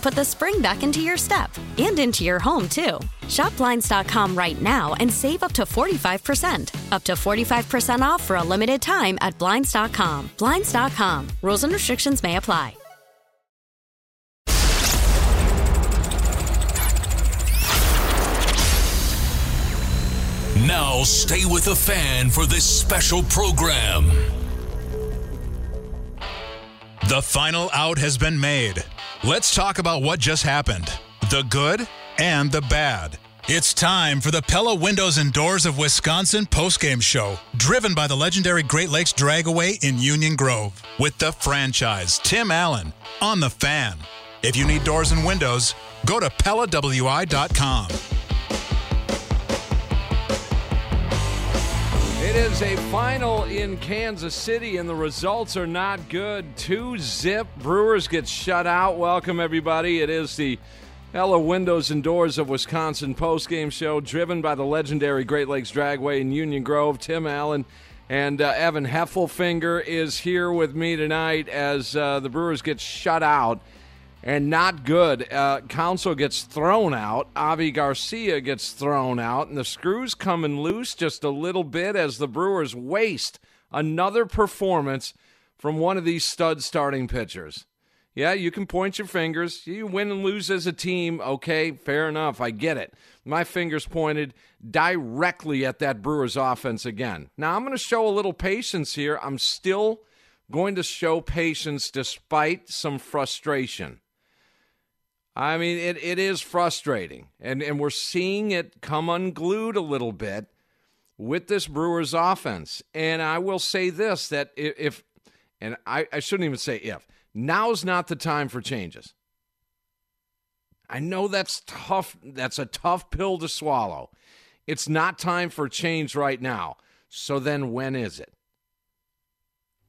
put the spring back into your step and into your home, too. Shop Blinds.com right now and save up to 45%. Up to 45% off for a limited time at Blinds.com. Blinds.com. Rules and restrictions may apply. Now stay with the fan for this special program. The final out has been made. Let's talk about what just happened the good and the bad. It's time for the Pella Windows and Doors of Wisconsin postgame show, driven by the legendary Great Lakes Dragaway in Union Grove, with the franchise, Tim Allen, on the fan. If you need doors and windows, go to PellaWI.com. It is a final in Kansas City, and the results are not good. Two zip. Brewers get shut out. Welcome, everybody. It is the Pella Windows and Doors of Wisconsin postgame show, driven by the legendary Great Lakes Dragaway in Union Grove. Tim Allen and uh, Evan Heffelfinger is here with me tonight as uh, the Brewers get shut out and not good. Uh, Counsell gets thrown out. Avi Garcia gets thrown out, and the screws coming loose just a little bit as the Brewers waste another performance from one of these stud starting pitchers. Yeah, you can point your fingers. You win and lose as a team. Okay, fair enough. I get it. My fingers pointed directly at that Brewers offense again. Now, I'm going to show a little patience here. I'm still going to show patience despite some frustration. I mean, it, it is frustrating. And, and we're seeing it come unglued a little bit with this Brewers offense. And I will say this that if, and I, I shouldn't even say if, now's not the time for changes. I know that's tough. That's a tough pill to swallow. It's not time for change right now. So then when is it?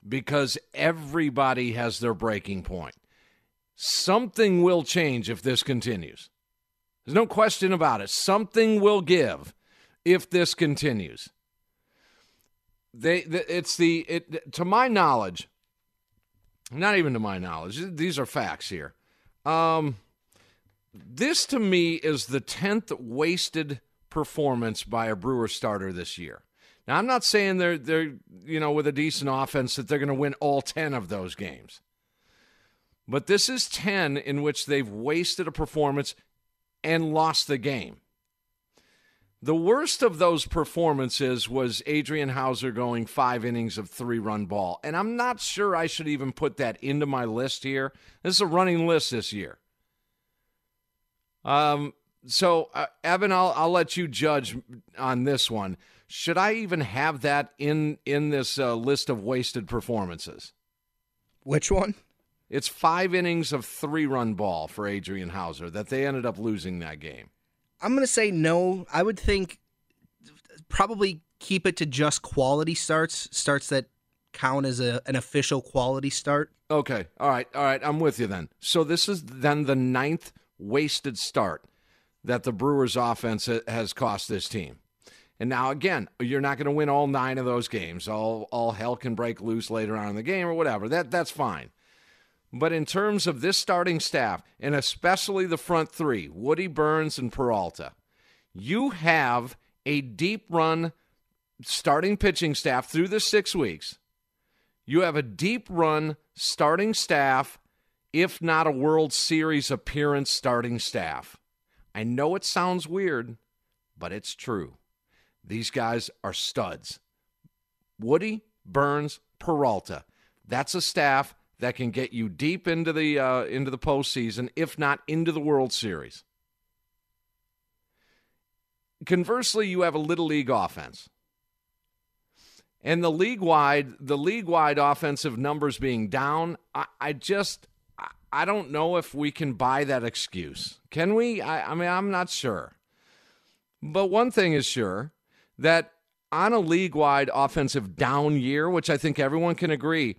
Because everybody has their breaking point something will change if this continues. There's no question about it. Something will give if this continues. They, it's the it to my knowledge, not even to my knowledge. These are facts here. Um, this to me is the tenth wasted performance by a Brewer starter this year. Now I'm not saying they're they're you know with a decent offense that they're going to win all ten of those games. But this is 10 in which they've wasted a performance and lost the game. The worst of those performances was Adrian Houser going five innings of three run ball. And I'm not sure I should even put that into my list here. This is a running list this year. Um, so, uh, Evan, I'll, I'll let you judge on this one. Should I even have that in, in this uh, list of wasted performances? Which one? It's five innings of three run ball for Adrian Houser that they ended up losing that game. I'm going to say no. I would think probably keep it to just quality starts, starts that count as a, an official quality start. Okay. All right. All right. I'm with you then. So this is then the ninth wasted start that the Brewers offense has cost this team. And now again, you're not going to win all nine of those games. All all hell can break loose later on in the game or whatever. That that's fine. But in terms of this starting staff, and especially the front three, Woody Burnes and Peralta, you have a deep run starting pitching staff through the six weeks. You have a deep run starting staff, if not a World Series appearance starting staff. I know it sounds weird, but it's true. These guys are studs. Woody, Burnes, Peralta. That's a staff that can get you deep into the uh, into the postseason, if not into the World Series. Conversely, you have a little league offense. And the league wide, the league wide offensive numbers being down, I, I, just I don't know if we can buy that excuse. Can we? I, I mean, I'm not sure. But one thing is sure that on a league wide offensive down year, which I think everyone can agree,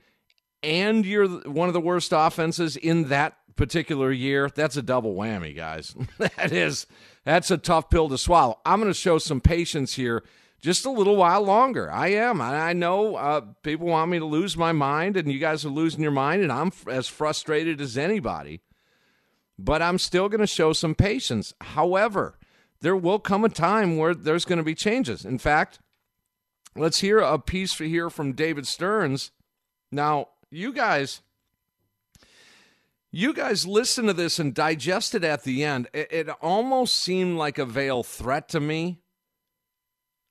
and you're one of the worst offenses in that particular year, that's a double whammy, guys. that is that's a tough pill to swallow. I'm going to show some patience here just a little while longer. I am. I know uh, people want me to lose my mind, and you guys are losing your mind, and I'm f- as frustrated as anybody. But I'm still going to show some patience. However, there will come a time where there's going to be changes. In fact, let's hear a piece here from David Stearns. Now, you guys you guys listen to this and digest it at the end. It, it, almost seemed like a veiled threat to me,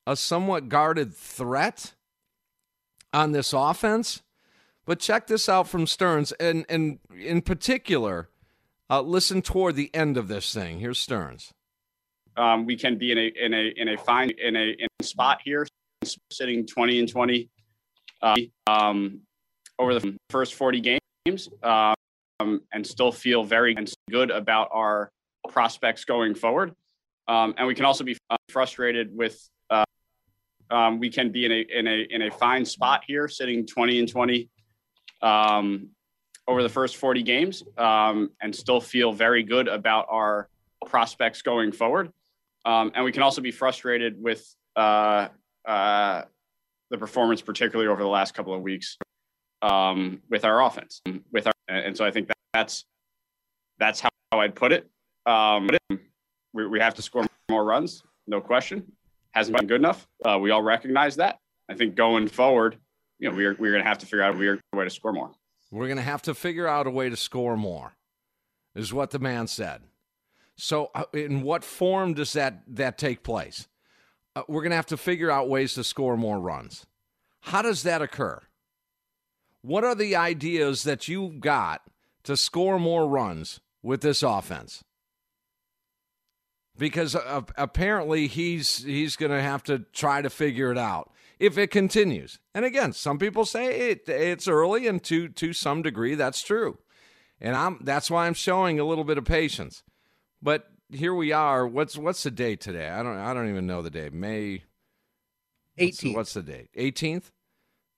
a somewhat guarded threat on this offense. But check this out from Stearns, and, and in particular, uh, listen toward the end of this thing. Here's Stearns. Um, we can be in a in a in a fine in a in a spot here, sitting twenty and twenty uh, um, over the first forty games. Um, and still feel very good about our prospects going forward. Um, and we can also be frustrated with. Uh, um, we can be in a in a in a fine spot here, sitting 20 and 20 um, over the first 40 games, and still feel very good about our prospects going forward. And we can also be frustrated with uh, uh, the performance, particularly over the last couple of weeks, um, with our offense. With our, and so I think that that's that's how I'd put it. Um, we, we have to score more runs, no question. Hasn't been good enough. Uh, we all recognize that. I think going forward, you know, we're we're to have to figure out a weird way to score more. We're to have to figure out a way to score more, is what the man said. So, uh, in what form does that that take place? Uh, we're going to have to figure out ways to score more runs. How does that occur? What are the ideas that you've got to score more runs with this offense? Because uh, apparently he's he's going to have to try to figure it out if it continues. And again, some people say it, it's early, and to to some degree, that's true. And I'm that's why I'm showing a little bit of patience. But here we are. What's what's the date today? I don't I don't even know the date. May 18th. What's, what's the date? 18th.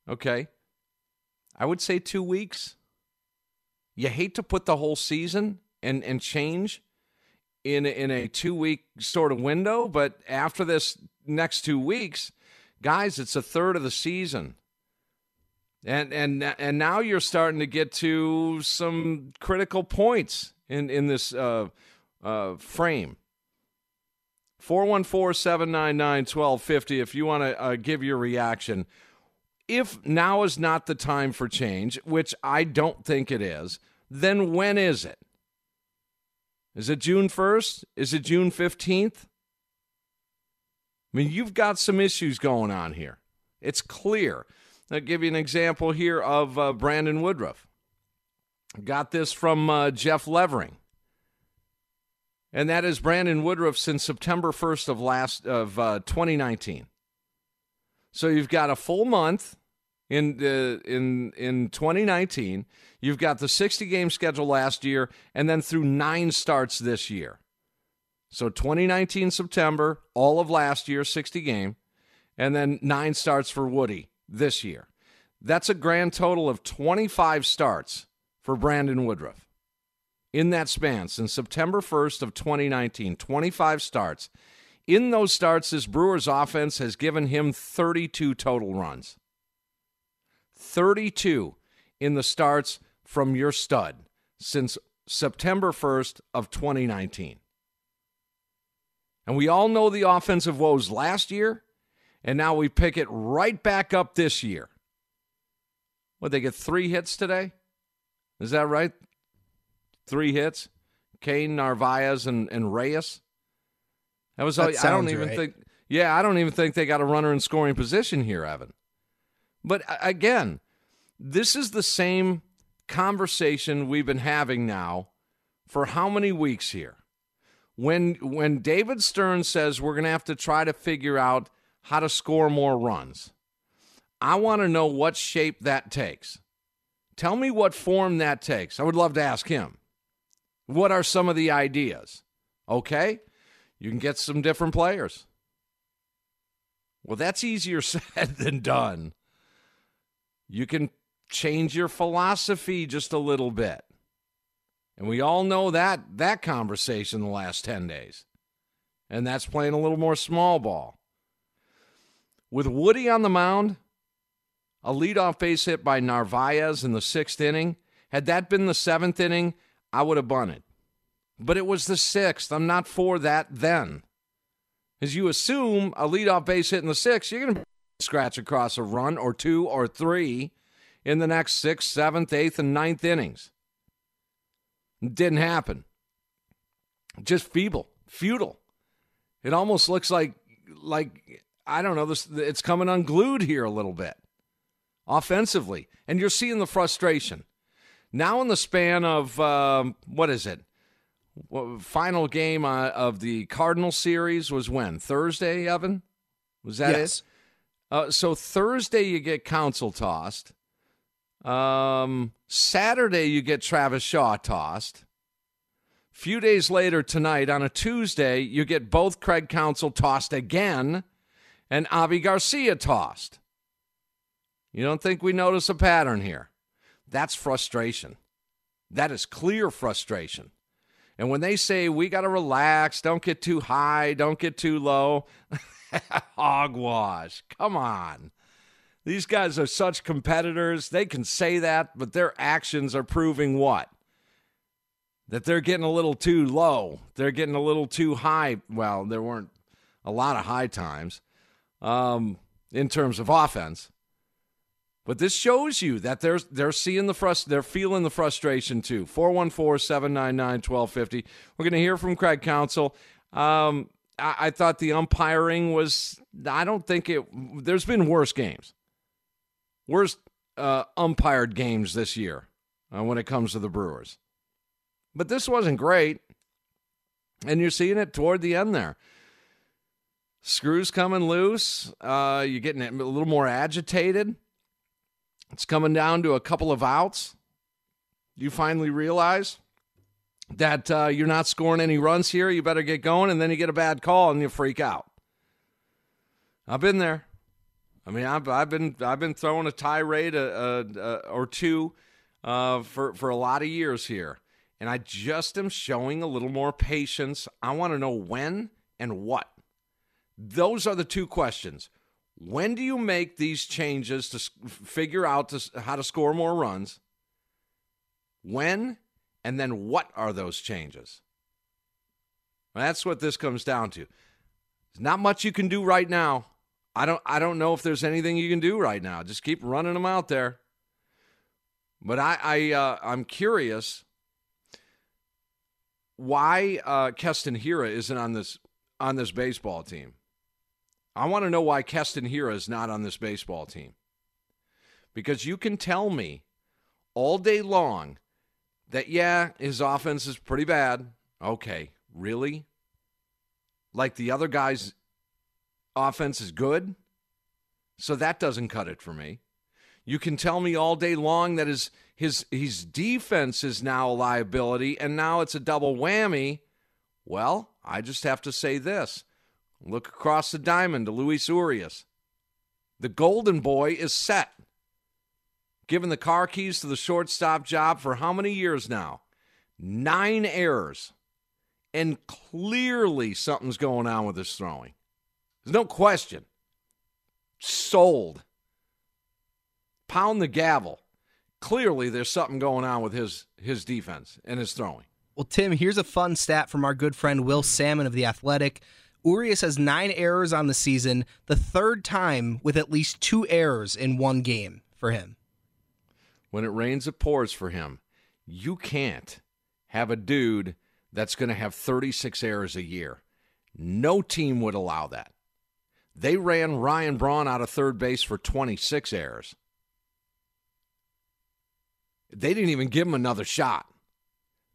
Okay. I would say two weeks. You hate to put the whole season and, and change in, in a two week sort of window, but after this next two weeks, guys, it's a third of the season. And and and now you're starting to get to some critical points in in this uh, uh, frame. 414 799 1250 if you want to uh, give your reaction if now is not the time for change, which I don't think it is, then when is it? Is it June 1st? Is it June 15th? I mean, you've got some issues going on here. It's clear. I'll give you an example here of uh, Brandon Woodruff. Got this from uh, Jeff Levering. And that is Brandon Woodruff since September 1st of last of uh, 2019. So you've got a full month in the in in 2019. You've got the 60 game schedule last year, and then through nine starts this year. So 2019 September, all of last year, 60 game, and then nine starts for Woody this year. That's a grand total of 25 starts for Brandon Woodruff in that span since September 1st of 2019. 25 starts. In those starts, this Brewers offense has given him 32 total runs. 32 in the starts from your stud since September 1st of 2019. And we all know the offensive woes last year, and now we pick it right back up this year. What, they get three hits today? Is that right? Three hits? Cain, Narvaez, and, and Reyes? That was That I don't even right. think yeah, I don't even think they got a runner in scoring position here, Evan. But again, this is the same conversation we've been having now for how many weeks here? When when David Stearns says we're going to have to try to figure out how to score more runs. I want to know what shape that takes. Tell me what form that takes. I would love to ask him. What are some of the ideas? Okay? You can get some different players. Well, that's easier said than done. You can change your philosophy just a little bit. And we all know that that conversation the last 10 days. And that's playing a little more small ball. With Woody on the mound, a leadoff base hit by Narvaez in the sixth inning. Had that been the seventh inning, I would have bunted. But it was the sixth. I'm not for that then. As you assume a leadoff base hit in the sixth, you're going to scratch across a run or two or three in the next sixth, seventh, eighth, and ninth innings. It didn't happen. Just feeble, futile. It almost looks like, like I don't know, this it's coming unglued here a little bit offensively, and you're seeing the frustration. Now, in the span of um, what is it? Well, final game uh, of the Cardinal series was when Thursday, Evan. Was that Yes. it? Uh, so Thursday you get Counsell tossed. Um, Saturday you get Travis Shaw tossed. Few days later tonight on a Tuesday you get both Craig Counsell tossed again, and Avi Garcia tossed. You don't think we notice a pattern here? That's frustration. That is clear frustration. And when they say we got to relax, don't get too high, don't get too low, hogwash. Come on. These guys are such competitors. They can say that, but their actions are proving what? That they're getting a little too low. They're getting a little too high. Well, there weren't a lot of high times um, in terms of offense. But this shows you that they're they're seeing the frust they're feeling the frustration too. 414-799-1250. We're going to hear from Craig Counsell. Um, I, I thought the umpiring was I don't think it there's been worse games. Worst uh, umpired games this year uh, when it comes to the Brewers. But this wasn't great. And you're seeing it toward the end there. Screws coming loose. Uh, you're getting a little more agitated. It's coming down to a couple of outs. You finally realize that uh, you're not scoring any runs here. You better get going, and then you get a bad call and you freak out. I've been there. I mean, I've, I've been I've been throwing a tirade a, a, a, or two uh, for for a lot of years here, and I just am showing a little more patience. I want to know when and what. Those are the two questions. When do you make these changes to figure out to, how to score more runs? When and then what are those changes? That's what this comes down to. There's not much you can do right now. I don't I don't know if there's anything you can do right now. Just keep running them out there. But I I uh, I'm curious why uh, Keston Hiura isn't on this on this baseball team. I want to know why Keston Hiura is not on this baseball team. Because you can tell me all day long that, yeah, his offense is pretty bad. Okay, really? Like the other guy's offense is good? So that doesn't cut it for me. You can tell me all day long that his his his defense is now a liability and now it's a double whammy. Well, I just have to say this. Look across the diamond to Luis Urias. The golden boy is set. Given the car keys to the shortstop job for how many years now? Nine errors and clearly something's going on with his throwing. There's no question. Sold. Pound the gavel. Clearly, there's something going on with his his defense and his throwing. Well, Tim, here's a fun stat from our good friend Will Sammon of The Athletic. Urias has nine errors on the season, the third time with at least two errors in one game for him. When it rains, it pours for him. You can't have a dude that's going to have 36 errors a year. No team would allow that. They ran Ryan Braun out of third base for 26 errors. They didn't even give him another shot.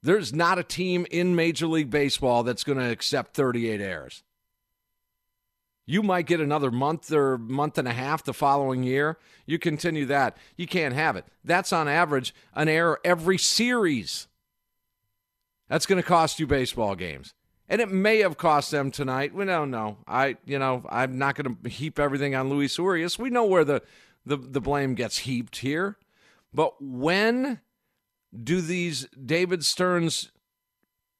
There's not a team in Major League Baseball that's going to accept 38 errors. You might get another month or month and a half the following year. You continue that. You can't have it. That's on average an error every series. That's going to cost you baseball games. And it may have cost them tonight. We don't know. I, you know, I'm not going to heap everything on Luis Urias. We know where the, the, the blame gets heaped here. But when do these David Stearns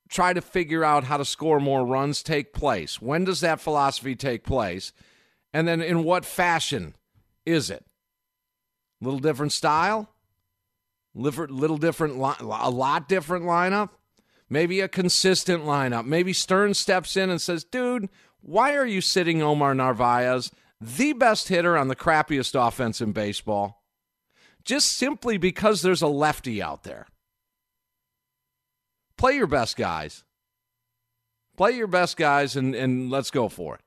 try to figure out how to score more runs take place? When does that philosophy take place? And then in what fashion is it? A little different style? Little different, a lot different lineup? Maybe a consistent lineup. Maybe Stearns steps in and says, dude, why are you sitting Omar Narvaez, the best hitter on the crappiest offense in baseball? Just simply because there's a lefty out there. Play your best guys. Play your best guys and, and let's go for it.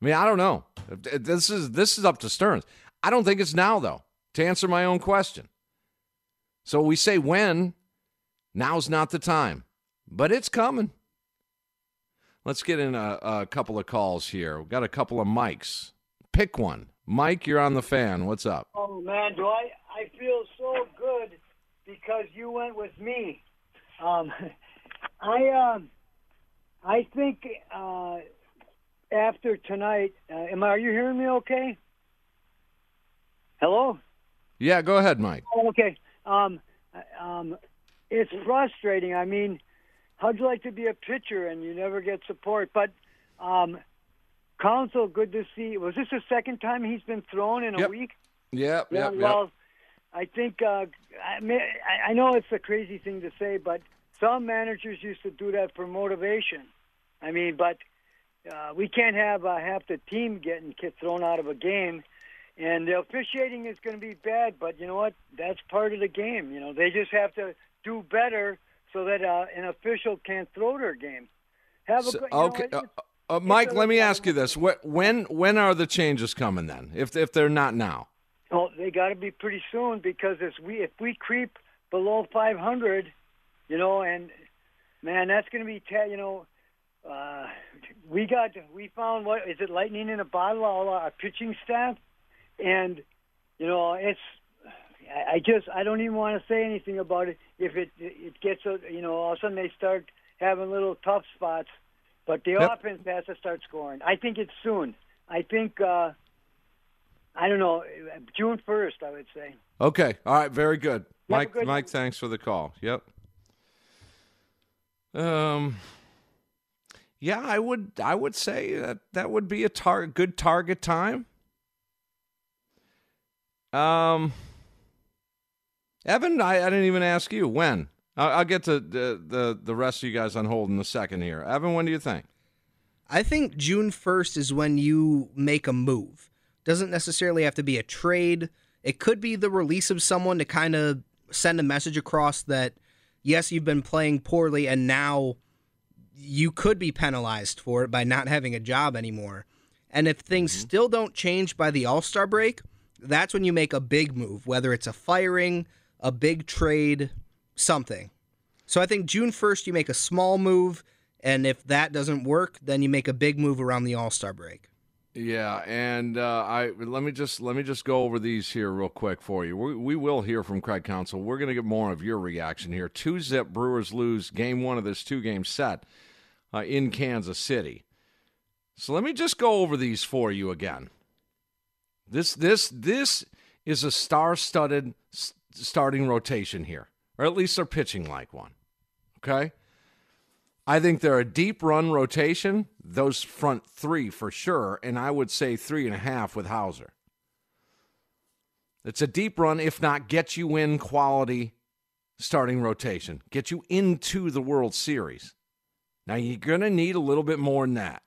I mean, I don't know. This is this is up to Stearns. I don't think it's now though. To answer my own question. So we say when, now's not the time. But it's coming. Let's get in a, a couple of calls here. We've got a couple of mics. Pick one. Mike, you're on the fan. What's up? Oh man, do I I feel so good because you went with me. Um, I um, I think uh, after tonight, uh, am I, are you hearing me? Okay. Hello. Yeah, go ahead, Mike. Oh, okay. Um, um, it's frustrating. I mean, how'd you like to be a pitcher and you never get support? But um, Counsell, good to see. Was this the second time he's been thrown in a yep. week? Yep, yeah, yep, well, yep. I think uh, I, mean, I know it's a crazy thing to say, but some managers used to do that for motivation. I mean, but uh, we can't have uh, half the team getting thrown out of a game, and the officiating is going to be bad. But you know what? That's part of the game. You know, they just have to do better so that uh, an official can't throw their game. Have a So- good- you know, okay, uh, uh, Mike. Let me ask you this: When when are the changes coming then? If if they're not now, Well, they got to be pretty soon because if we if we creep below 500, you know, and man, that's going to be ta- you know, uh, we got we found what is it lightning in a bottle all our pitching staff, and you know it's. I- I just I don't even want to say anything about it. If it it gets a you know all of a sudden they start having little tough spots, but the Yep. offense has to start scoring. I think it's soon. I think uh, I don't know June first. I would say. okay, all right, very good, You have a Mike. good Mike, thanks for the call. Yep. Um. Yeah, I would. I would say that that would be a tar- good target time. Um. Evan, I, I didn't even ask you when. I'll, I'll get to the, the the rest of you guys on hold in a second here. Evan, when do you think? I think June 1st is when you make a move. Doesn't necessarily have to be a trade. It could be the release of someone to kind of send a message across that, yes, you've been playing poorly and now you could be penalized for it by not having a job anymore. And if things mm-hmm. still don't change by the All Star break, that's when you make a big move, whether it's a firing, a big trade, something. So I think June 1st, you make a small move. And if that doesn't work, then you make a big move around the All Star break. Yeah, and uh, I let me just let me just go over these here real quick for you. We, we will hear from Craig Counsell. We're going to get more of your reaction here. Two zip Brewers lose game one of this two game set uh, in Kansas City. So let me just go over these for you again. This this this is a star-studded starting rotation here, or at least they're pitching like one. Okay. I think they're a deep run rotation, those front three for sure, and I would say three and a half with Houser. It's a deep run, if not get you in quality starting rotation, get you into the World Series. Now, you're going to need a little bit more than that,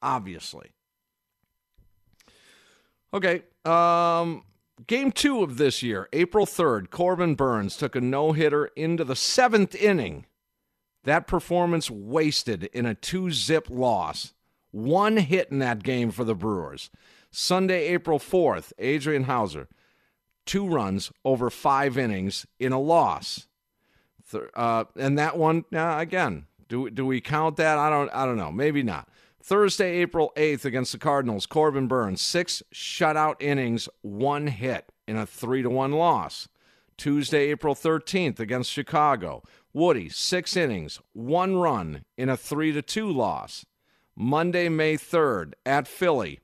obviously. Okay. Um, game two of this year, April 3rd, Corbin Burnes took a no hitter into the seventh inning. That performance wasted in a two zip loss. One hit in that game for the Brewers. Sunday, April 4th, Adrian Houser two runs over five innings in a loss. Uh, and that one, uh, again, do do we count that? I don't I don't know. Maybe not. Thursday, April 8th against the Cardinals, Corbin Burnes, six shutout innings, one hit in a 3 to 1 loss. Tuesday, April 13th against Chicago, Woody, six innings, one run in a 3 to 2 loss. Monday, May 3rd at Philly,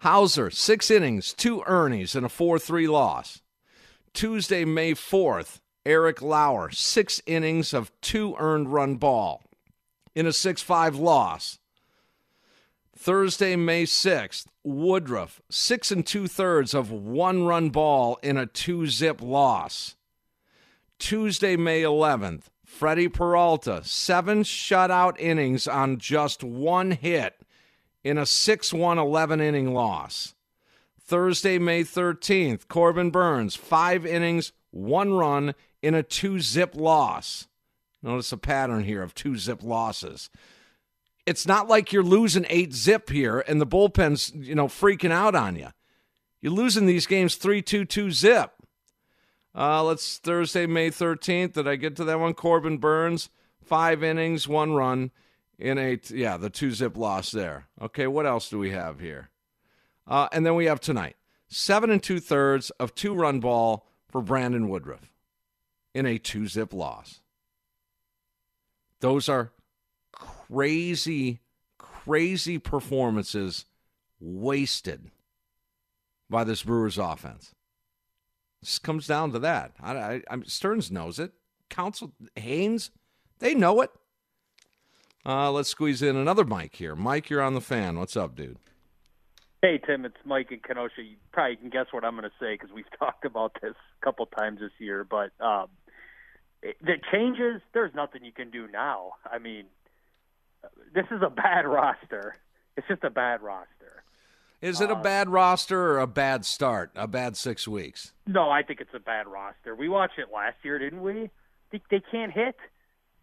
Houser, six innings, two earnings, and a 4 3 loss. Tuesday, May 4th, Eric Lauer, six innings of two earned run ball in a 6 5 loss. Thursday, May 6th, Woodruff, six and two thirds of one run ball in a two zip loss. Tuesday, May 11th, Freddy Peralta, seven shutout innings on just one hit in a 6 1 11 inning loss. Thursday, May 13th, Corbin Burnes, five innings, one run in a two zip loss. Notice a pattern here of two zip losses. It's not like you're losing eight zip here and the bullpen's, you know, freaking out on you. You're losing these games 3 2 2 zip. Uh, let's Thursday, May 13th. Did I get to that one? Corbin Burnes, five innings, one run in a yeah the two zip loss there. Okay, what else do we have here? Uh, and then we have tonight seven and two thirds of two run ball for Brandon Woodruff in a two zip loss. Those are crazy, crazy performances wasted by this Brewers offense. This comes down to that. I, I, I Stearns knows it. Counsell Haines, they know it. Uh, let's squeeze in another Mike here. Mike, you're on the fan. What's up, dude? Hey, Tim, it's Mike in Kenosha. You probably can guess what I'm going to say because we've talked about this a couple times this year. But um, the changes, there's nothing you can do now. I mean, this is a bad roster. It's just a bad roster. Is it a uh, bad roster or a bad start? A bad six weeks? No, I think it's a bad roster. We watched it last year, didn't we? They, they can't hit.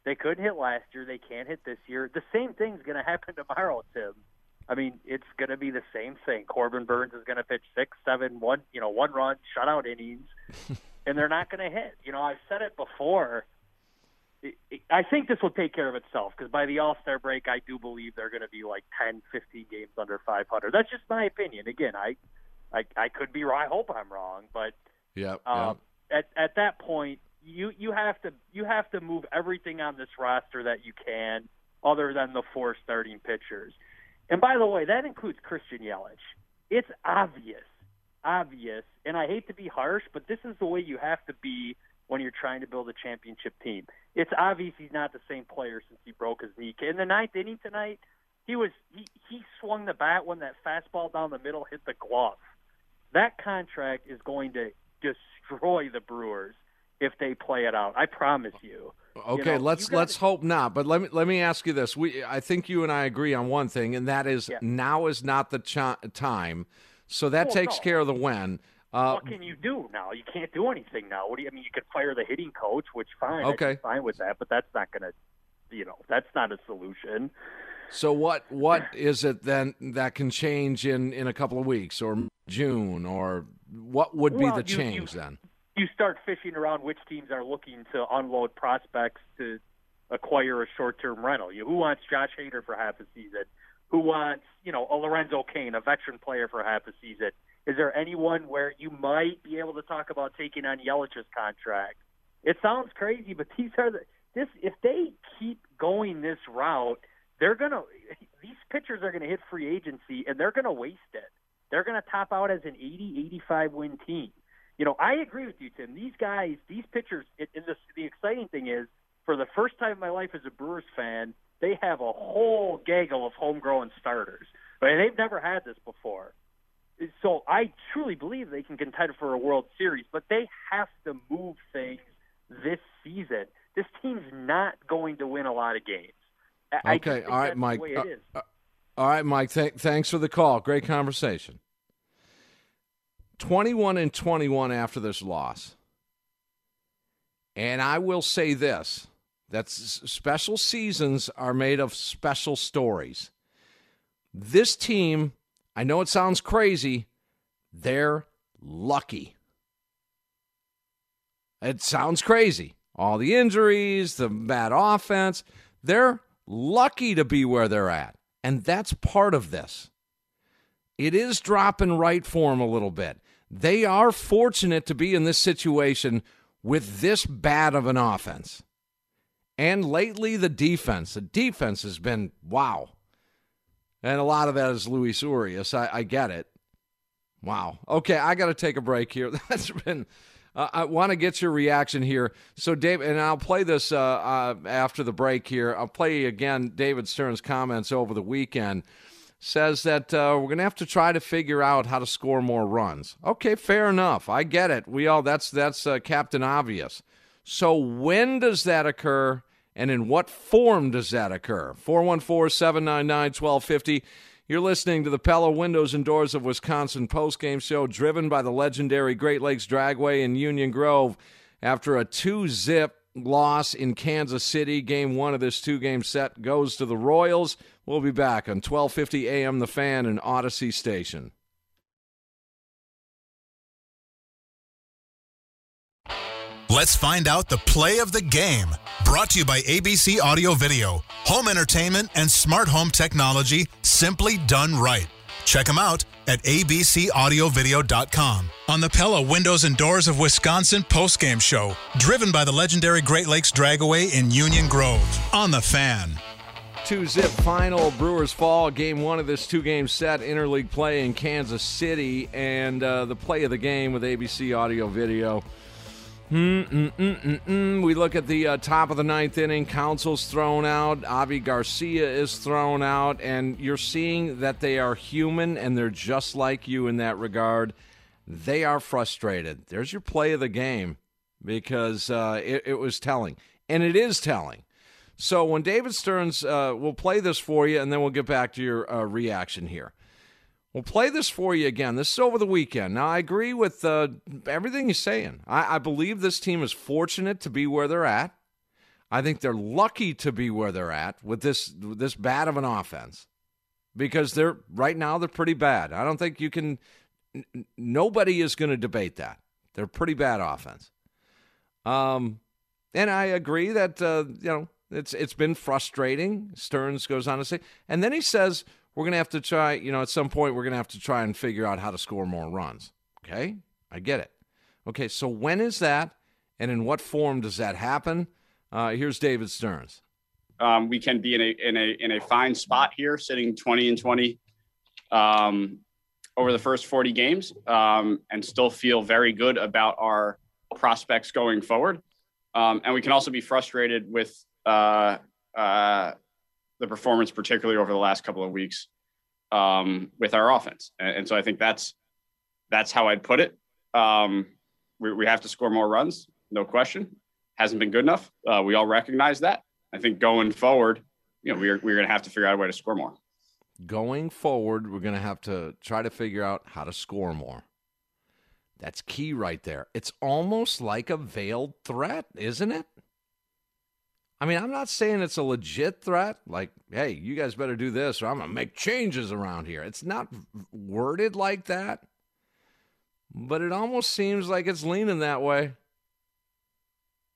They couldn't hit last year. They can't hit this year. The same thing's going to happen tomorrow, Tim. I mean, it's going to be the same thing. Corbin Burnes is going to pitch six, seven, one, you know, one run, shutout innings, and they're not going to hit. You know, I've said it before. I think this will take care of itself because by the All Star break, I do believe they're going to be like 10, 15 games under 500. That's just my opinion. Again, I, I, I could be wrong. I hope I'm wrong, but yeah, um, at at that point, you you have to you have to move everything on this roster that you can, other than the four starting pitchers. And by the way, that includes Christian Yelich. It's obvious, obvious, and I hate to be harsh, but this is the way you have to be when you're trying to build a championship team. It's obvious he's not the same player since he broke his knee. In the ninth inning tonight, he was he, he swung the bat when that fastball down the middle hit the glove. That contract is going to destroy the Brewers if they play it out. I promise you. Okay, you know, let's let's hope not. But let me let me ask you this: We I think you and I agree on one thing, and that is yeah. now is not the ch- time. So that takes no. care of the when. Uh, what can you do now? You can't do anything now. What do you I mean? You can fire the hitting coach, which fine. Okay, fine with that, but that's not going to, you know, that's not a solution. So what what is it then that can change in in a couple of weeks or June or what would be well, the you, change you, then? you start fishing around which teams are looking to unload prospects to acquire a short-term rental. You, who wants Josh Hader for half a season? Who wants, you know, a Lorenzo Cain, a veteran player for half a season? Is there anyone where you might be able to talk about taking on Yelich's contract? It sounds crazy, but these are the this if they keep going this route, they're gonna these pitchers are gonna hit free agency and they're gonna waste it. They're gonna top out as an 80, 85 win team you know, I agree with you, Tim. These guys, these pitchers, it, and this, the exciting thing is for the first time in my life as a Brewers fan, they have a whole gaggle of homegrown starters. I mean, they've never had this before. So I truly believe they can contend for a World Series, but they have to move things this season. This team's not going to win a lot of games. I okay, all right, Mike. Uh, uh, all right, Mike. Th- thanks for the call. Great conversation. 21 and 21 after this loss. And I will say this that special seasons are made of special stories. This team, I know it sounds crazy, they're lucky. It sounds crazy. All the injuries, the bad offense, they're lucky to be where they're at. And that's part of this. It is dropping right for them a little bit. They are fortunate to be in this situation with this bad of an offense. And lately, the defense. The defense has been wow. And a lot of that is Luis Urias. I, I get it. Wow. Okay, I got to take a break here. That's been. Uh, I want to get your reaction here. So, Dave, and I'll play this uh, uh, after the break here. I'll play again David Stearns' comments over the weekend. Says that uh, we're going to have to try to figure out how to score more runs. Okay, fair enough. I get it. We all that's that's uh, Captain Obvious. So when does that occur? And in what form does that occur? 414 799 1250. You're listening to the Pella Windows and Doors of Wisconsin postgame show driven by the legendary Great Lakes Dragaway in Union Grove after a 2 zip loss in Kansas City. Game one of this two game set goes to the Royals. We'll be back on 1250 AM The Fan and Audacy Station. Let's find out the play of the game. Brought to you by ABC Audio Video, home entertainment and smart home technology simply done right. Check them out at abcaudiovideo.com. On the Pella Windows and Doors of Wisconsin postgame show, driven by the legendary Great Lakes Dragaway in Union Grove. On the fan. Two zip final Brewers fall game one of this two game set interleague play in Kansas City and uh, the play of the game with ABC Audio Video. Mm-mm-mm-mm-mm. We look at the uh, top of the ninth inning. Counsell's thrown out. Avi Garcia is thrown out. And you're seeing that they are human and they're just like you in that regard. They are frustrated. There's your play of the game because uh, it, it, was telling. And it is telling. So when David Stearns, uh, we'll play this for you and then we'll get back to your uh, reaction here. We'll play this for you again. This is over the weekend. Now, I agree with uh, everything you're saying. I, I believe this team is fortunate to be where they're at. I think they're lucky to be where they're at with this this bad of an offense because they're right now they're pretty bad. I don't think you can. N- nobody is going to debate that. They're pretty bad offense. Um, and I agree that uh, you know it's it's been frustrating. Stearns goes on to say, and then he says we're going to have to try, you know, at some point, we're going to have to try and figure out how to score more runs. Okay? I get it. Okay, so when is that? And in what form does that happen? Uh, here's David Stearns. Um, we can be in a in a in a fine spot here, sitting 20 and 20 um, over the first 40 games, um, and still feel very good about our prospects going forward. Um, and we can also be frustrated with uh, uh, the performance, particularly over the last couple of weeks um, with our offense. And, and, so I think that's that's how I'd put it. Um, we, we, have to score more runs, no question. Hasn't been good enough. Uh, we all recognize that. I think going forward, you know, we're we're going to have to figure out a way to score more. Going forward, we're going to have to try to figure out how to score more. That's key right there. It's almost like a veiled threat, isn't it? I mean, I'm not saying it's a legit threat, like, hey, you guys better do this or I'm going to make changes around here. It's not worded like that, but it almost seems like it's leaning that way.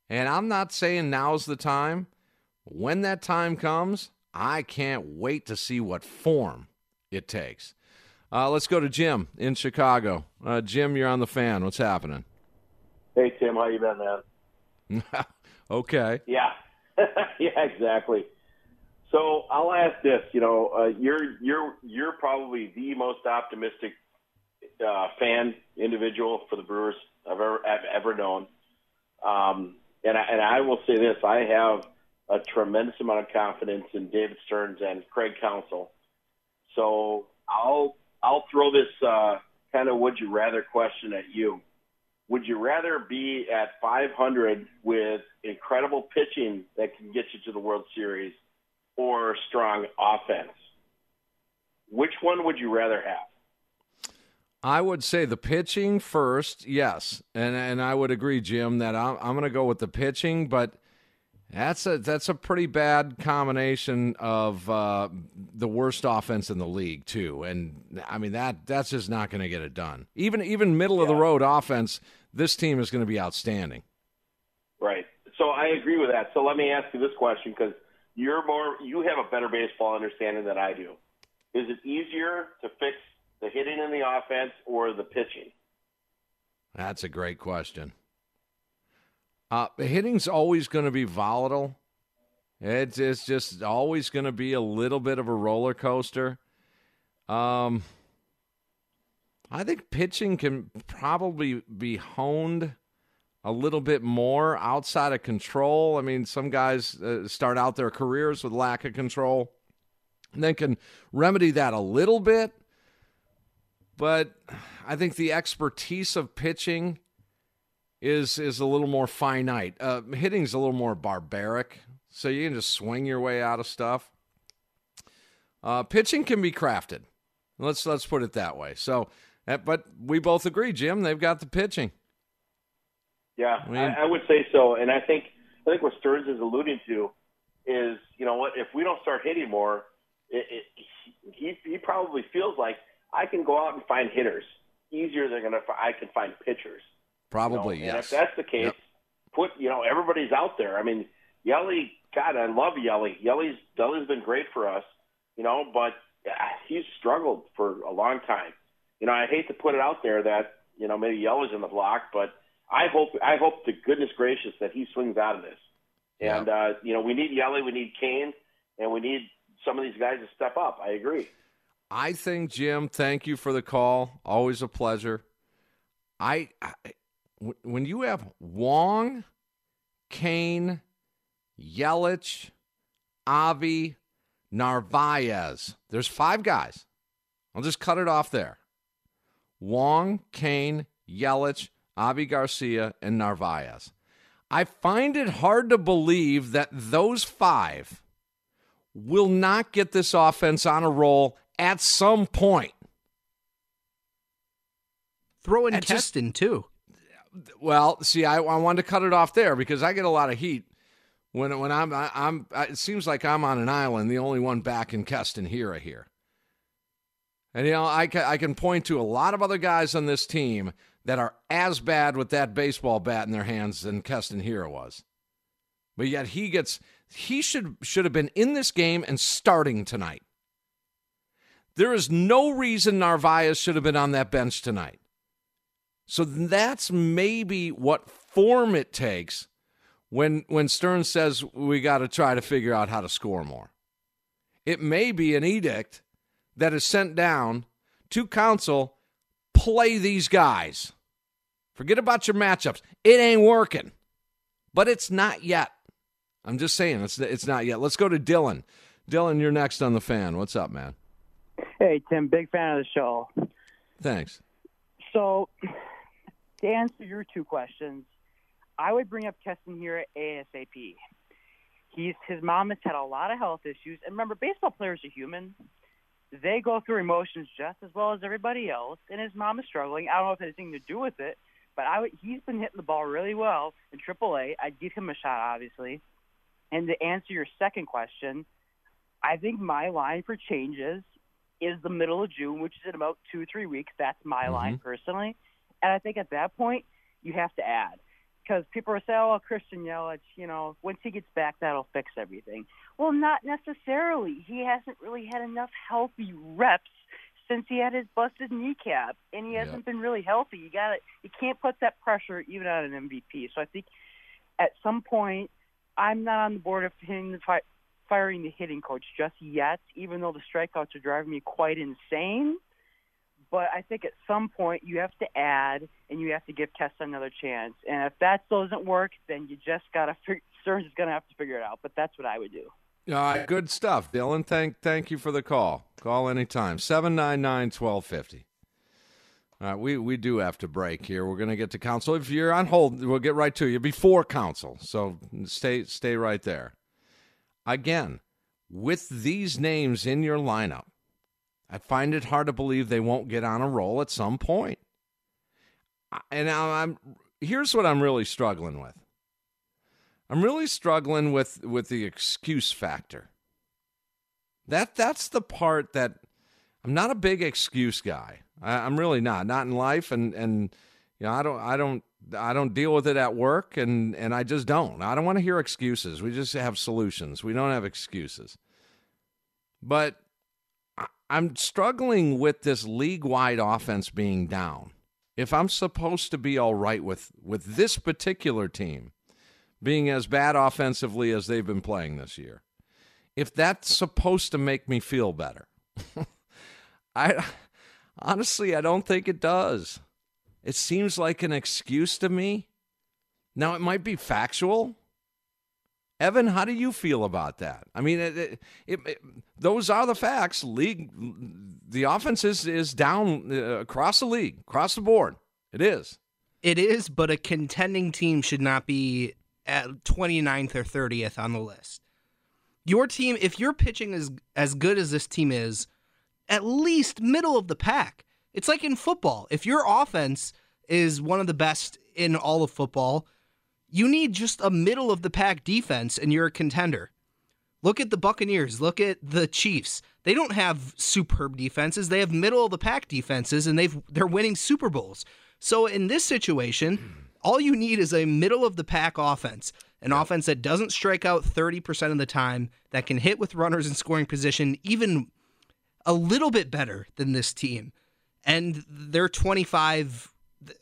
And I'm not saying now's the time. When that time comes, I can't wait to see what form it takes. Uh, let's go to Jim in Chicago. Uh, Jim, you're on the fan. What's happening? Hey, Tim. How you been, man? okay. Yeah. yeah, exactly. So I'll ask this. You know, uh, you're you're you're probably the most optimistic uh, fan individual for the Brewers I've ever I've ever known. Um, and I, and I will say this: I have a tremendous amount of confidence in David Stearns and Craig Counsell. So I'll I'll throw this uh, kind of would you rather question at you. Would you rather be at 500 with incredible pitching that can get you to the World Series, or strong offense? Which one would you rather have? I would say the pitching first, yes, and and I would agree, Jim, that I'm I'm going to go with the pitching, but that's a that's a pretty bad combination of uh, the worst offense in the league too, and I mean that that's just not going to get it done. Even even middle yeah. of the road offense, this team is going to be outstanding. Right. So I agree with that. So let me ask you this question because you're more you have a better baseball understanding than I do. Is it easier to fix the hitting in the offense or the pitching? That's a great question. Uh, the hitting's always going to be volatile. It's, it's just always going to be a little bit of a roller coaster. Um, I think pitching can probably be honed a little bit more outside of control. I mean, some guys uh, start out their careers with lack of control and then can remedy that a little bit. But I think the expertise of pitching is is a little more finite. Uh, hitting's a little more barbaric, so you can just swing your way out of stuff. Uh, pitching can be crafted. Let's let's put it that way. So, but we both agree, Jim. They've got the pitching. Yeah, I, mean, I, I would say so, and I think I think what Stearns is alluding to is, you know what, if we don't start hitting more, it, it, he he probably feels like I can go out and find hitters easier than gonna I can find pitchers. Probably, you know? yes. And if that's the case, yep. put you know everybody's out there. I mean, Yelly, God, I love Yelly. Yelly's Yelly's been great for us, you know, but uh, he's struggled for a long time. You know, I hate to put it out there that you know maybe Yelly's in the block, but I hope I hope to goodness gracious that he swings out of this. And uh, you know, we need Yelly, we need Cain, and we need some of these guys to step up. I agree. I think Jim, thank you for the call. Always a pleasure. I, I when you have Wong, Cain, Yelich, Avi, Narvaez, there's five guys. I'll just cut it off there. Wong, Cain, Yelich, Avi Garcia, and Narvaez. I find it hard to believe that those five will not get this offense on a roll at some point. Throw in Keston, too. Well, see, I, I wanted to cut it off there because I get a lot of heat when when I'm I, am i am It seems like I'm on an island, the only one back in Keston here. I hear, and you know I can, I can point to a lot of other guys on this team that are as bad with that baseball bat in their hands than Keston Hiura was, but yet he gets he should should have been in this game and starting tonight. There is no reason Narvaez should have been on that bench tonight. So that's maybe what form it takes when when Stearns says we got to try to figure out how to score more. It may be an edict that is sent down to Counsell play these guys. Forget about your matchups. It ain't working. But it's not yet. I'm just saying it's it's not yet. Let's go to Dylan. Dylan, you're next on the fan. What's up, man? Hey, Tim, big fan of the show. Thanks. So, to answer your two questions, I would bring up Keston Hiura ASAP. He's his mom has had a lot of health issues, and remember, baseball players are human. They go through emotions just as well as everybody else, and his mom is struggling. I don't know if it has anything to do with it, but I would, he's been hitting the ball really well in AAA. I'd give him a shot, obviously. And to answer your second question, I think my line for changes is the middle of June, which is in about two or three weeks. That's my mm-hmm. line personally. And I think at that point, you have to add. Because people are saying, oh, Christian Yelich, you know, once he gets back, that'll fix everything. Well, not necessarily. He hasn't really had enough healthy reps since he had his busted kneecap, and he hasn't been really healthy. You got to You can't put that pressure even on an MVP. So I think at some point, I'm not on the board of hitting the fi- firing the hitting coach just yet, even though the strikeouts are driving me quite insane But I think at some point you have to add and you have to give Keston another chance. And if that doesn't work, then you just gotta. Stearns is gonna have to figure it out. But that's what I would do. All right, good stuff, Dylan. Thank thank you for the call. Call anytime. Seven nine nine twelve fifty. All right, we, we do have to break here. We're going to get to Counsell. If you're on hold, we'll get right to you before Counsell. So stay stay right there. Again, with these names in your lineup, I find it hard to believe they won't get on a roll at some point. And I'm here's what I'm really struggling with. I'm really struggling with with the excuse factor. That that's the part that I'm not a big excuse guy. I, am really not, not in life, and and you know I don't I don't I don't deal with it at work, and and I just don't. I don't want to hear excuses. We just have solutions. We don't have excuses. But I'm struggling with this league wide offense being down. If I'm supposed to be all right with with this particular team being as bad offensively as they've been playing this year, if that's supposed to make me feel better. I honestly, I don't think it does. It seems like an excuse to me. Now, it might be factual. Evan, how do you feel about that? I mean, it, it, it, those are the facts. League, the offense is, is down uh, across the league, across the board. It is. It is, but a contending team should not be at 29th or 30th on the list. Your team, if your pitching is as good as this team is, at least middle of the pack. It's like in football. If your offense is one of the best in all of football, you need just a middle of the pack defense and you're a contender. Look at the Buccaneers, look at the Chiefs. They don't have superb defenses. They have middle of the pack defenses and they've they're winning Super Bowls. So in this situation, hmm. all you need is a middle of the pack offense. An offense that doesn't strike out 30% of the time, that can hit with runners in scoring position even a little bit better than this team. And they're 25,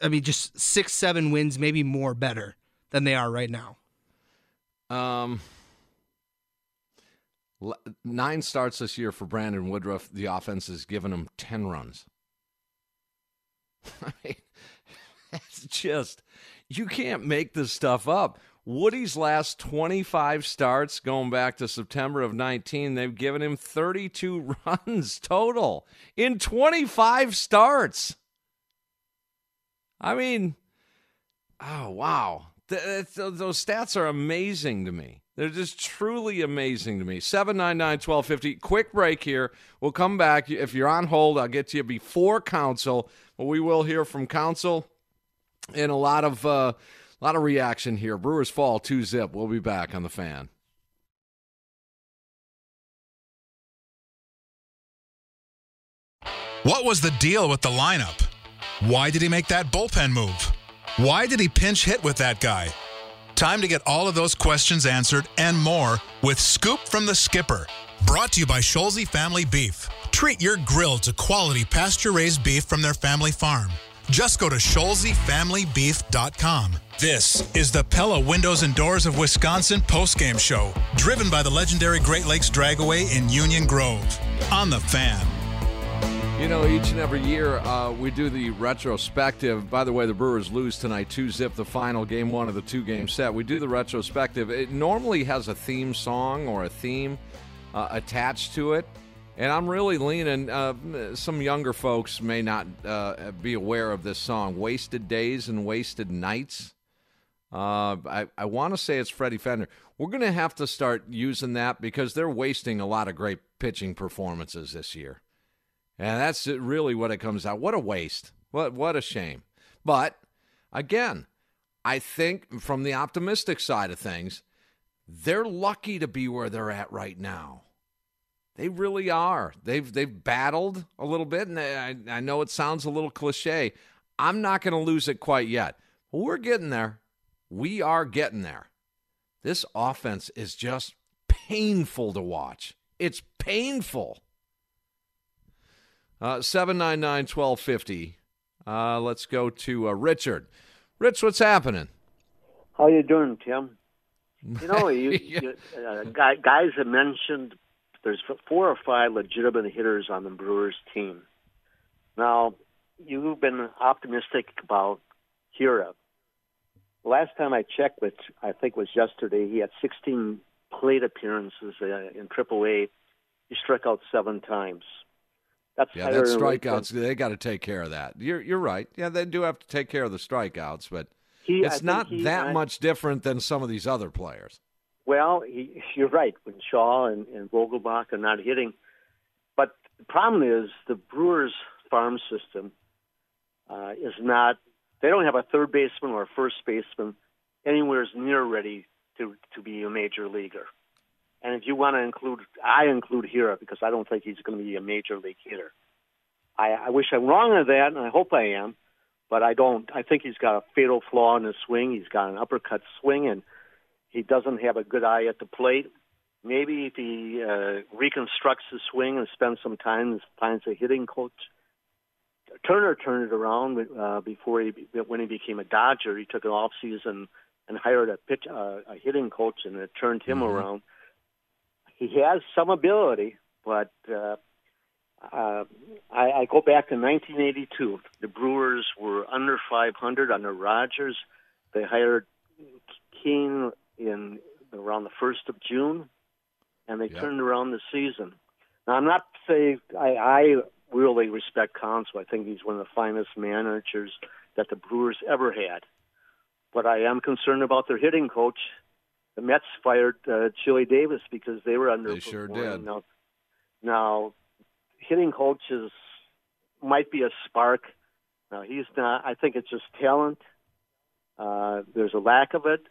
I mean, just six, seven wins, maybe more better than they are right now. Um, nine starts this year for Brandon Woodruff. The offense has given him 10 runs. I mean, it's just, you can't make this stuff up. Woody's last 25 starts going back to September of 19, they've given him 32 runs total in 25 starts. I mean, oh, wow. Those stats are amazing to me. They're just truly amazing to me. 799 1250. Quick break here. We'll come back. If you're on hold, I'll get to you before Counsell. But we will hear from Counsell and a lot of. Uh, a lot of reaction here. Brewers fall 2 zip. We'll be back on the fan. What was the deal with the lineup? Why did he make that bullpen move? Why did he pinch hit with that guy? Time to get all of those questions answered and more with Scoop from the Skipper. Brought to you by Scholze Family Beef. Treat your grill to quality pasture raised beef from their family farm. Just go to ScholzeFamilyBeef.com. This is the Pella Windows and Doors of Wisconsin postgame show, driven by the legendary Great Lakes Dragaway in Union Grove. On the fan. You know, each and every year uh, we do the retrospective. By the way, the Brewers lose tonight, 2 zip, the final game one of the two game set. We do the retrospective. It normally has a theme song or a theme uh, attached to it. And I'm really leaning. Uh, some younger folks may not uh, be aware of this song, "Wasted Days and Wasted Nights." Uh, I I want to say it's Freddie Fender. We're going to have to start using that because they're wasting a lot of great pitching performances this year, and that's really what it comes out. What a waste! What what a shame! But again, I think from the optimistic side of things, they're lucky to be where they're at right now. They really are. They've they've battled a little bit, and I, I know it sounds a little cliche. I'm not going to lose it quite yet. But we're getting there. We are getting there. This offense is just painful to watch. It's painful. Uh, 799 1250. Uh, let's go to uh, Richard. Rich, what's happening? How you doing, Tim? You know, you, you uh, guys have mentioned there's four or five legitimate hitters on the Brewers team. Now, you've been optimistic about Hiura. Last time I checked, which I think was yesterday, he had 16 plate appearances uh, in AAA. He struck out seven times. That's yeah, that strikeouts. They got to take care of that. You're you're right. Yeah, they do have to take care of the strikeouts, but he, it's not he, that I, much different than some of these other players. Well, he, you're right. When Shaw and, and Vogelbach are not hitting, but the problem is the Brewers farm system uh, is not. They don't have a third baseman or a first baseman anywhere near ready to to be a major leaguer. And if you want to include, I include Hiura because I don't think he's going to be a major league hitter. I, I wish I'm wrong on that, and I hope I am, but I don't. I think he's got a fatal flaw in his swing. He's got an uppercut swing, and he doesn't have a good eye at the plate. Maybe if he uh, reconstructs his swing and spends some time and finds a hitting coach. Turner turned it around uh, before he when he became a Dodger. He took an off season and hired a pitch uh, a hitting coach, and it turned him mm-hmm. around he has some ability, but uh, uh, I, I go back to 1982. The Brewers were under 500 under Rodgers. They hired Kuenn in around the first of June, and they yep. turned around the season. Now, I'm not saying I, I really respect Counsell. I think he's one of the finest managers that the Brewers ever had. But I am concerned about their hitting coach, the Mets fired uh, Chili Davis because they were under. They sure did. Now, now, hitting coaches might be a spark. Now he's not. I think it's just talent. Uh, there's a lack of it,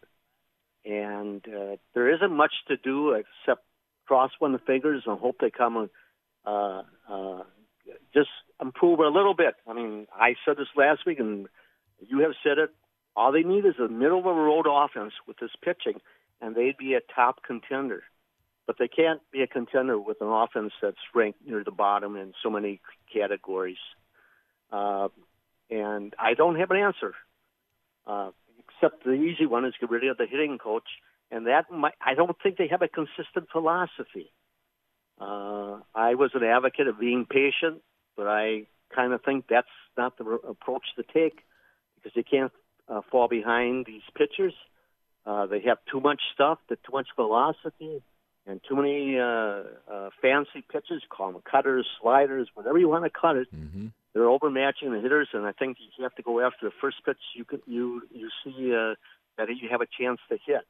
and uh, there isn't much to do except cross one of the fingers and hope they come uh, uh, just improve a little bit. I mean, I said this last week, and you have said it. All they need is a middle of the road offense with this pitching and they'd be a top contender. But they can't be a contender with an offense that's ranked near the bottom in so many categories. Uh, and I don't have an answer, uh, except the easy one is get rid of the hitting coach. And that might, I don't think they have a consistent philosophy. Uh, I was an advocate of being patient, but I kind of think that's not the approach to take because they can't uh, fall behind these pitchers. Uh, they have too much stuff, too much velocity, and too many uh, uh, fancy pitches. Call them cutters, sliders, whatever you want to cut it. Mm-hmm. They're overmatching the hitters, and I think you have to go after the first pitch you can, you you see uh, that you have a chance to hit.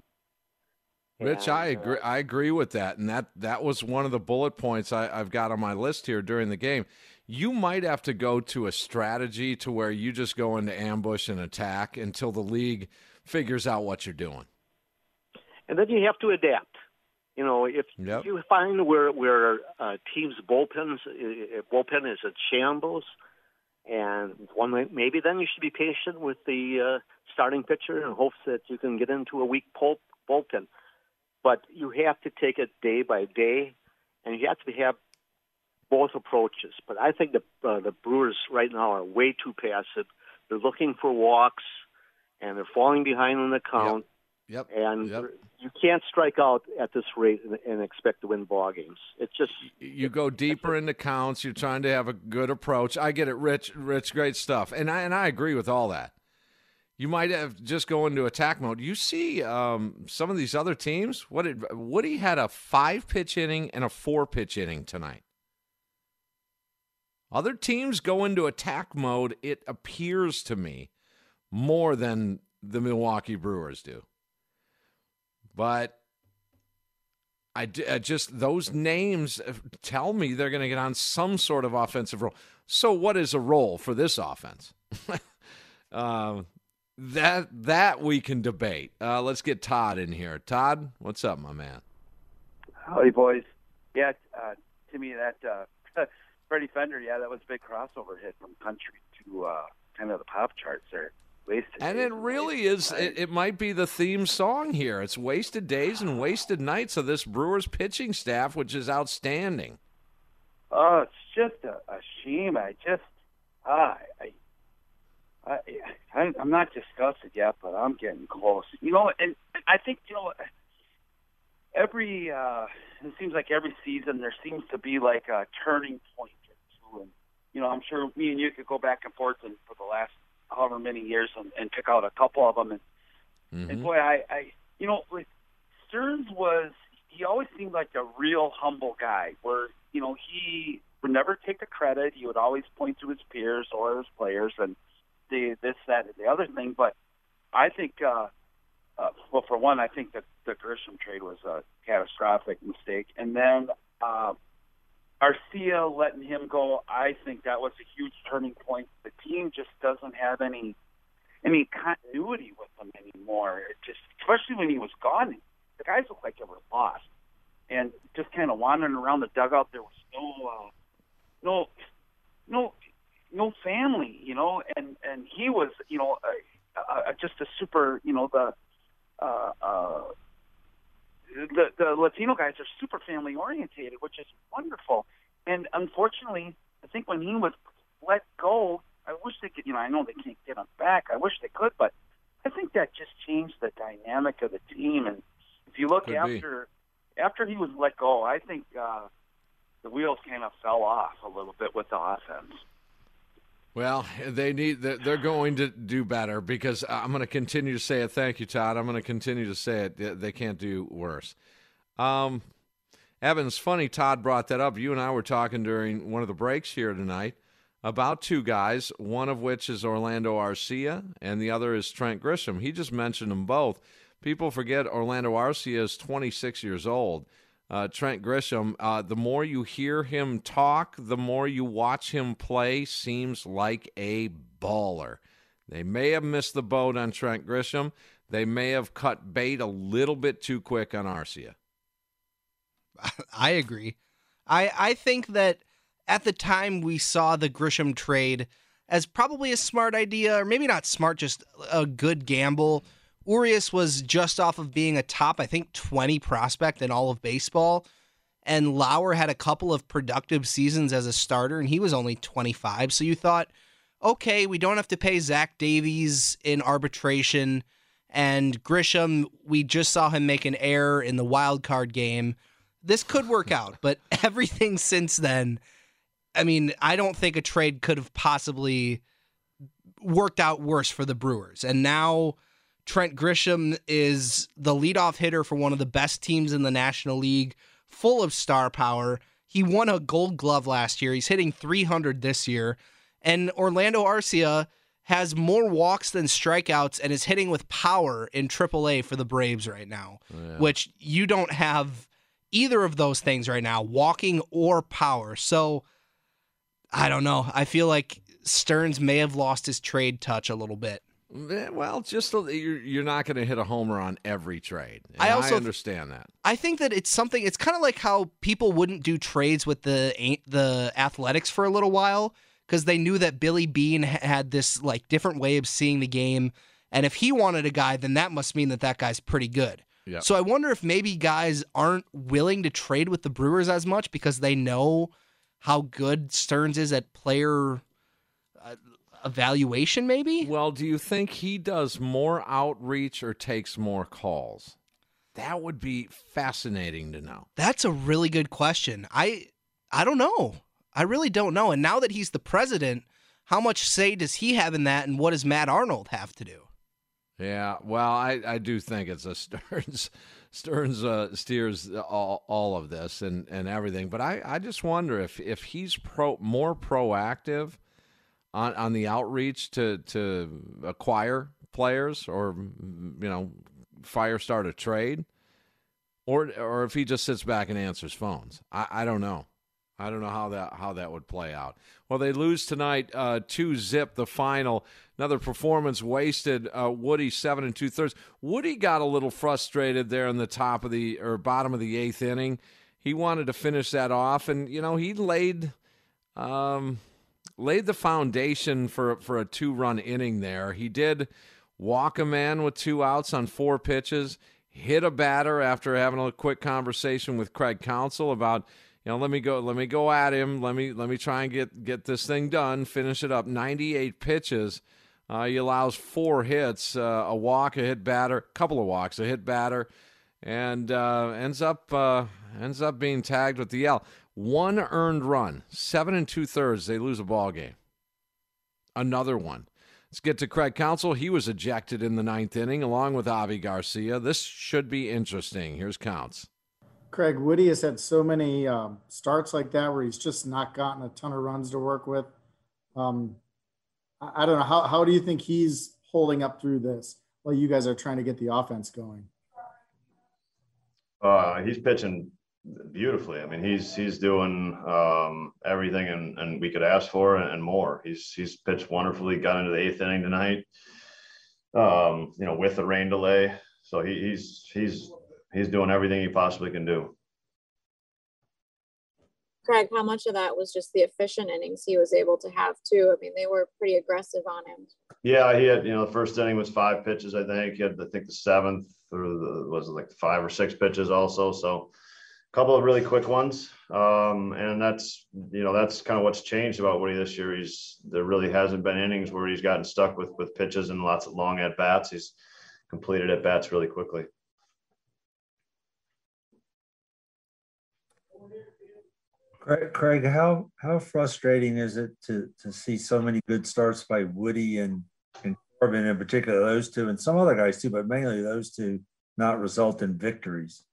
Rich, and, I agree. Uh, I agree with that, and that that was one of the bullet points I, I've got on my list here during the game. You might have to go to a strategy to where you just go into ambush and attack until the league figures out what you're doing. And then you have to adapt. You know, if yep. you find where where uh, teams bullpens if bullpen is a shambles, and one maybe then you should be patient with the uh, starting pitcher in hopes that you can get into a weak pul- bullpen. But you have to take it day by day, and you have to have both approaches. But I think the uh, the Brewers right now are way too passive. They're looking for walks and they're falling behind on the count. Yep. yep. And yep. you can't strike out at this rate and, and, expect to win ball games. It's just you go deeper into counts. You're trying to have a good approach. I get it, Rich. Rich, great stuff, and I and I agree with all that. You might have just go into attack mode. You see um, some of these other teams. What did Woody had a five pitch inning and a four pitch inning tonight. Other teams go into attack mode. It appears to me more than the Milwaukee Brewers do. But I, I just those names tell me they're going to get on some sort of offensive role. So what is a role for this offense? uh, that that we can debate. Uh, let's get Todd in here. Todd, what's up, my man? Howdy, boys. Yeah, uh, to me that uh, Freddie Fender, yeah, that was a big crossover hit from country to uh, kind of the pop charts there wasted. And it really is. It, it, might be the theme song here. It's wasted days and wasted nights of this Brewers pitching staff, which is outstanding. Oh, it's just a, a shame. I just, I, I, I, I'm not disgusted yet, but I'm getting close. You know, and I think you know, every uh, it seems like every season there seems to be like a turning point or two, and you know, I'm sure me and you could go back and forth and for the last however many years and, and pick out a couple of them. And, Mm-hmm. and boy, I, I, you know, with Stearns was he always seemed like a real humble guy. Where you know he would never take the credit. He would always point to his peers or his players and the this, that, and the other thing. But I think, uh, uh, well, for one, I think that the Grisham trade was a catastrophic mistake, and then. Uh, Arcia letting him go, I think that was a huge turning point. The team just doesn't have any any continuity with him anymore. It just, especially when he was gone, the guys looked like they were lost, and just kind of wandering around the dugout. There was no, uh, no, no, no family, you know, and and he was, you know, uh, uh, just a super, you know, the. Uh, uh, the the Latino guys are super family orientated, which is wonderful. And unfortunately, I think when he was let go, I wish they could. You know, I know they can't get him back. I wish they could, but I think that just changed the dynamic of the team. And if you look Could be. after after he was let go, I think uh, the wheels kind of fell off a little bit with the offense. Well, they need. They're going to do better because I'm going to continue to say it. Thank you, Todd. I'm going to continue to say it. They- They can't do worse. Um, Evans, funny. Todd brought that up. You and I were talking during one of the breaks here tonight about two guys. One of which is Orlando Arcia, and the other is Trent Grisham. He just mentioned them both. People forget Orlando Arcia is 26 years old. Uh, Trent Grisham, uh, the more you hear him talk, the more you watch him play, seems like a baller. They may have missed the boat on Trent Grisham. They may have cut bait a little bit too quick on Arcia. I agree. I I think that at the time we saw the Grisham trade as probably a smart idea, or maybe not smart, just a good gamble. Urias was just off of being a top, I think, 20 prospect in all of baseball. And Lauer had a couple of productive seasons as a starter, and he was only 25. So you thought, okay, we don't have to pay Zach Davies in arbitration. And Grisham, we just saw him make an error in the wild card game. This could work out, but everything since then, I mean, I don't think a trade could have possibly worked out worse for the Brewers. And now Trent Grisham is the leadoff hitter for one of the best teams in the National League, full of star power. He won a gold glove last year. He's hitting 300 this year. And Orlando Arcia has more walks than strikeouts and is hitting with power in AAA for the Braves right now, oh, which you don't have either of those things right now, walking or power. So I don't know. I feel like Stearns may have lost his trade touch a little bit. Eh, Well, just a, you're, you're not going to hit a homer on every trade. I also- understand that. I think that it's something. It's kind of like how people wouldn't do trades with the the Athletics for a little while because they knew that Billy Beane had this like different way of seeing the game, and if he wanted a guy, then that must mean that that guy's pretty good. Yeah. So I wonder if maybe guys aren't willing to trade with the Brewers as much because they know how good Stearns is at player evaluation. Maybe. Well, do you think he does more outreach or takes more calls? That would be fascinating to know. That's a really good question. I I don't know. I really don't know. And now that he's the president, how much say does he have in that and what does Matt Arnold have to do? Yeah, well, I, I do think it's a Stearns Stearns uh, steers all, all of this and, and everything. But I, I just wonder if, if he's pro more proactive on on the outreach to to acquire players or you know fire start a trade, or or if he just sits back and answers phones. I, I don't know. I don't know how that how that would play out. Well, they lose tonight, uh, two zip the final. Another performance wasted. Uh, Woody seven and two thirds. Woody got a little frustrated there in the top of the or bottom of the eighth inning. He wanted to finish that off, and you know he laid um, laid the foundation for for a two run inning there. He did walk a man with two outs on four pitches. Hit a batter after having a quick conversation with Craig Counsell about you know, let me go let me go at him. Let me let me try and get get this thing done, finish it up. 98 pitches. Uh, he allows four hits, uh, a walk, a hit batter, couple of walks, a hit batter, and uh, ends up uh, ends up being tagged with the L. One earned run, seven and two thirds, they lose a ball game. Another one. Let's get to Craig Counsell. He was ejected in the ninth inning along with Avi Garcia. This should be interesting. Here's Counts. Craig Woody has had so many um, starts like that where he's just not gotten a ton of runs to work with. Um, I, I don't know how how do you think he's holding up through this while you guys are trying to get the offense going? Uh, he's pitching beautifully. I mean, he's he's doing um, everything and, and we could ask for and more. He's he's pitched wonderfully. Got into the eighth inning tonight. Um, you know, with the rain delay, so he, he's he's he's doing everything he possibly can do. Craig, how much of that was just the efficient innings he was able to have too? I mean, they were pretty aggressive on him. Yeah, he had you know the first inning was five pitches. I think he had I think the seventh or the was it like five or six pitches also. So a couple of really quick ones, um, and that's you know that's kind of what's changed about Woody this year. He's there really hasn't been innings where he's gotten stuck with with pitches and lots of long at bats. He's completed at bats really quickly. Craig, Craig, how how frustrating is it to to see so many good starts by Woody and and Corbin in particular, those two, and some other guys too, but mainly those two, not result in victories?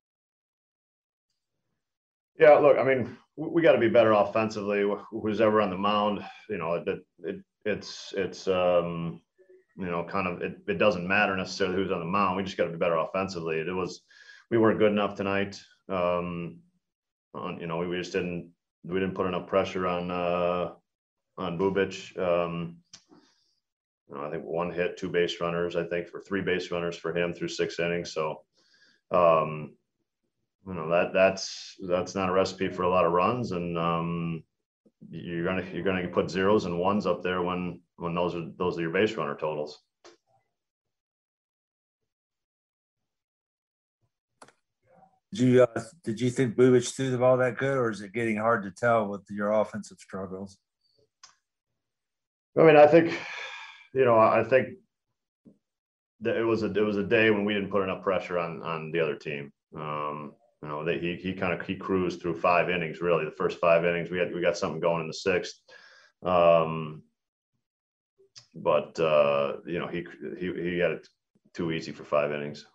Yeah, look, I mean, we got to be better offensively. Who's ever on the mound, you know, it, it it's it's um, you know, kind of it, it doesn't matter necessarily who's on the mound. We just got to be better offensively. It was we weren't good enough tonight. Um, you know, we, we just didn't we didn't put enough pressure on uh, on Bubic. Um, you know, I think one hit, two base runners. I think for three base runners for him through six innings. So, um, you know that that's that's not a recipe for a lot of runs, and um, you're gonna you're gonna put zeros and ones up there when when those are those are your base runner totals. Did you uh, did you think Bubic threw the ball that good, or is it getting hard to tell with your offensive struggles? I mean, I think, you know, I think that it was a it was a day when we didn't put enough pressure on on the other team. Um, you know, they, he he kind of he cruised through five innings. Really, the first five innings, we had we got something going in the sixth. Um, but uh, you know, he he he had it too easy for five innings.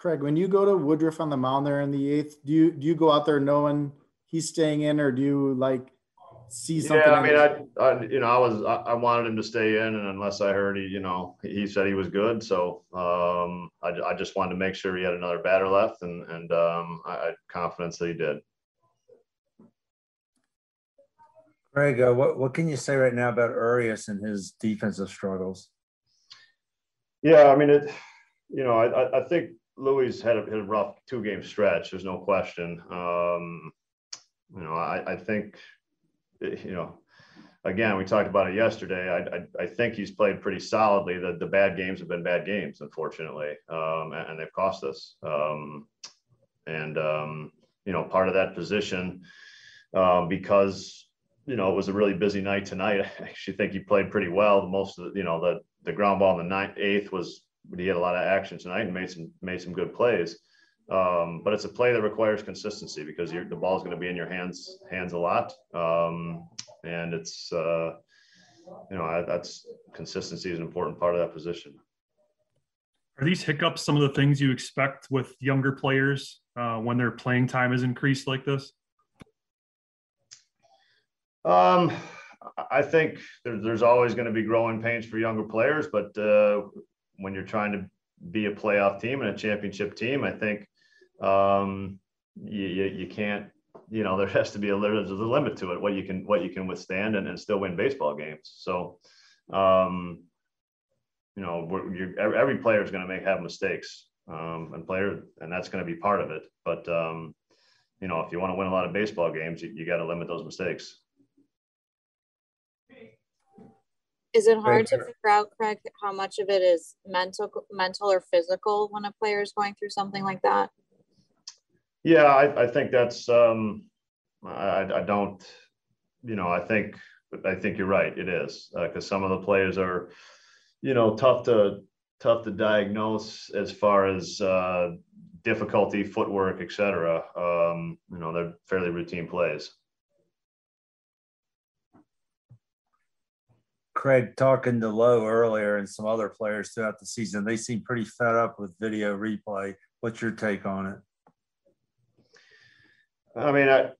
Craig, when you go to Woodruff on the mound there in the eighth, do you do you go out there knowing he's staying in, or do you like see something? Yeah, I mean, I, I, you know, I was I, I, wanted him to stay in, and unless I heard he, you know, he said he was good, so um, I, I just wanted to make sure he had another batter left, and and um, I, I had confidence that he did. Craig, uh, what what can you say right now about Urias and his defensive struggles? Yeah, I mean it. You know, I I think Louis had a, had a rough two game stretch. There's no question. Um, you know, I, I think, you know, again, we talked about it yesterday. I, I, I, think he's played pretty solidly. The, the bad games have been bad games, unfortunately, um, and, and, they've cost us. Um, and, um, you know, part of that position, uh, because, you know, it was a really busy night tonight. I actually think he played pretty well. Most of the, you know, the, the ground ball in the ninth, eighth was he had a lot of action tonight and made some made some good plays. Um, but it's a play that requires consistency because the ball is going to be in your hands hands a lot, um, and it's uh, you know that's consistency is an important part of that position. Are these hiccups some of the things you expect with younger players uh, when their playing time is increased like this? Um, I think there, there's always going to be growing pains for younger players, but uh, when you're trying to be a playoff team and a championship team, I think um, you, you, you can't you know there has to be a there's a limit to it what you can what you can withstand and, and still win baseball games. So um, you know every player is going to make have mistakes um, and player and that's going to be part of it. But um, you know if you want to win a lot of baseball games you, you got to limit those mistakes Is it hard to figure out, Craig, how much of it is mental, mental or physical when a player is going through something like that? Yeah, I, I think that's. Um, I, I don't. You know, I think I think you're right. It is because uh, some of the players are, you know, tough to tough to diagnose as far as uh, difficulty, footwork, etc. Um, you know, they're fairly routine plays. Craig talking to Lowe earlier and some other players throughout the season, they seem pretty fed up with video replay. What's your take on it? I mean, I,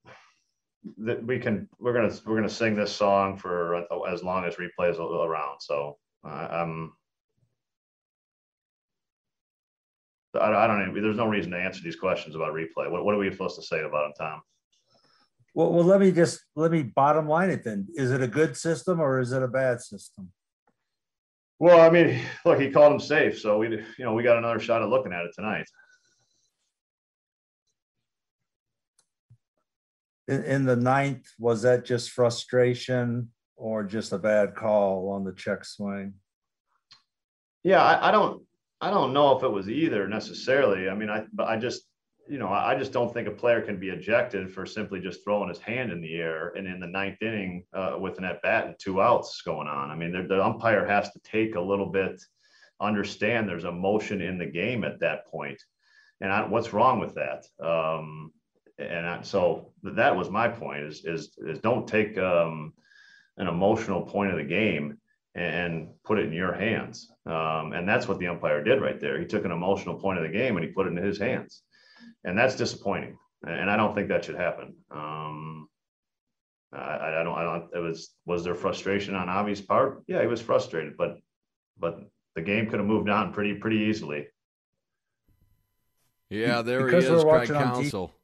that we can we're gonna we're gonna sing this song for as long as replays around. So I'm. I, I don't know. There's no reason to answer these questions about replay. What, what are we supposed to say about it, Tom? Well, well, let me just let me bottom line it then. Is it a good system or is it a bad system? Well, I mean, look, he called him safe, so we, you know, we got another shot at looking at it tonight. In, in the ninth, was that just frustration or just a bad call on the check swing? Yeah, I, I don't, I don't know if it was either necessarily. I mean, I, but I just, you know, I just don't think a player can be ejected for simply just throwing his hand in the air and in the ninth inning uh, with an at bat and two outs going on. I mean, the umpire has to take a little bit, understand there's emotion in the game at that point, and I, what's wrong with that? Um, and I, so that was my point: is is, is don't take um, an emotional point of the game and put it in your hands. Um, and that's what the umpire did right there. He took an emotional point of the game and he put it in his hands and that's disappointing. And I don't think that should happen. Um, I, I don't. I don't. It was. Was there frustration on Avi's part? Yeah, he was frustrated, but but the game could have moved on pretty pretty easily. Yeah, there because he is, Craig Counsell.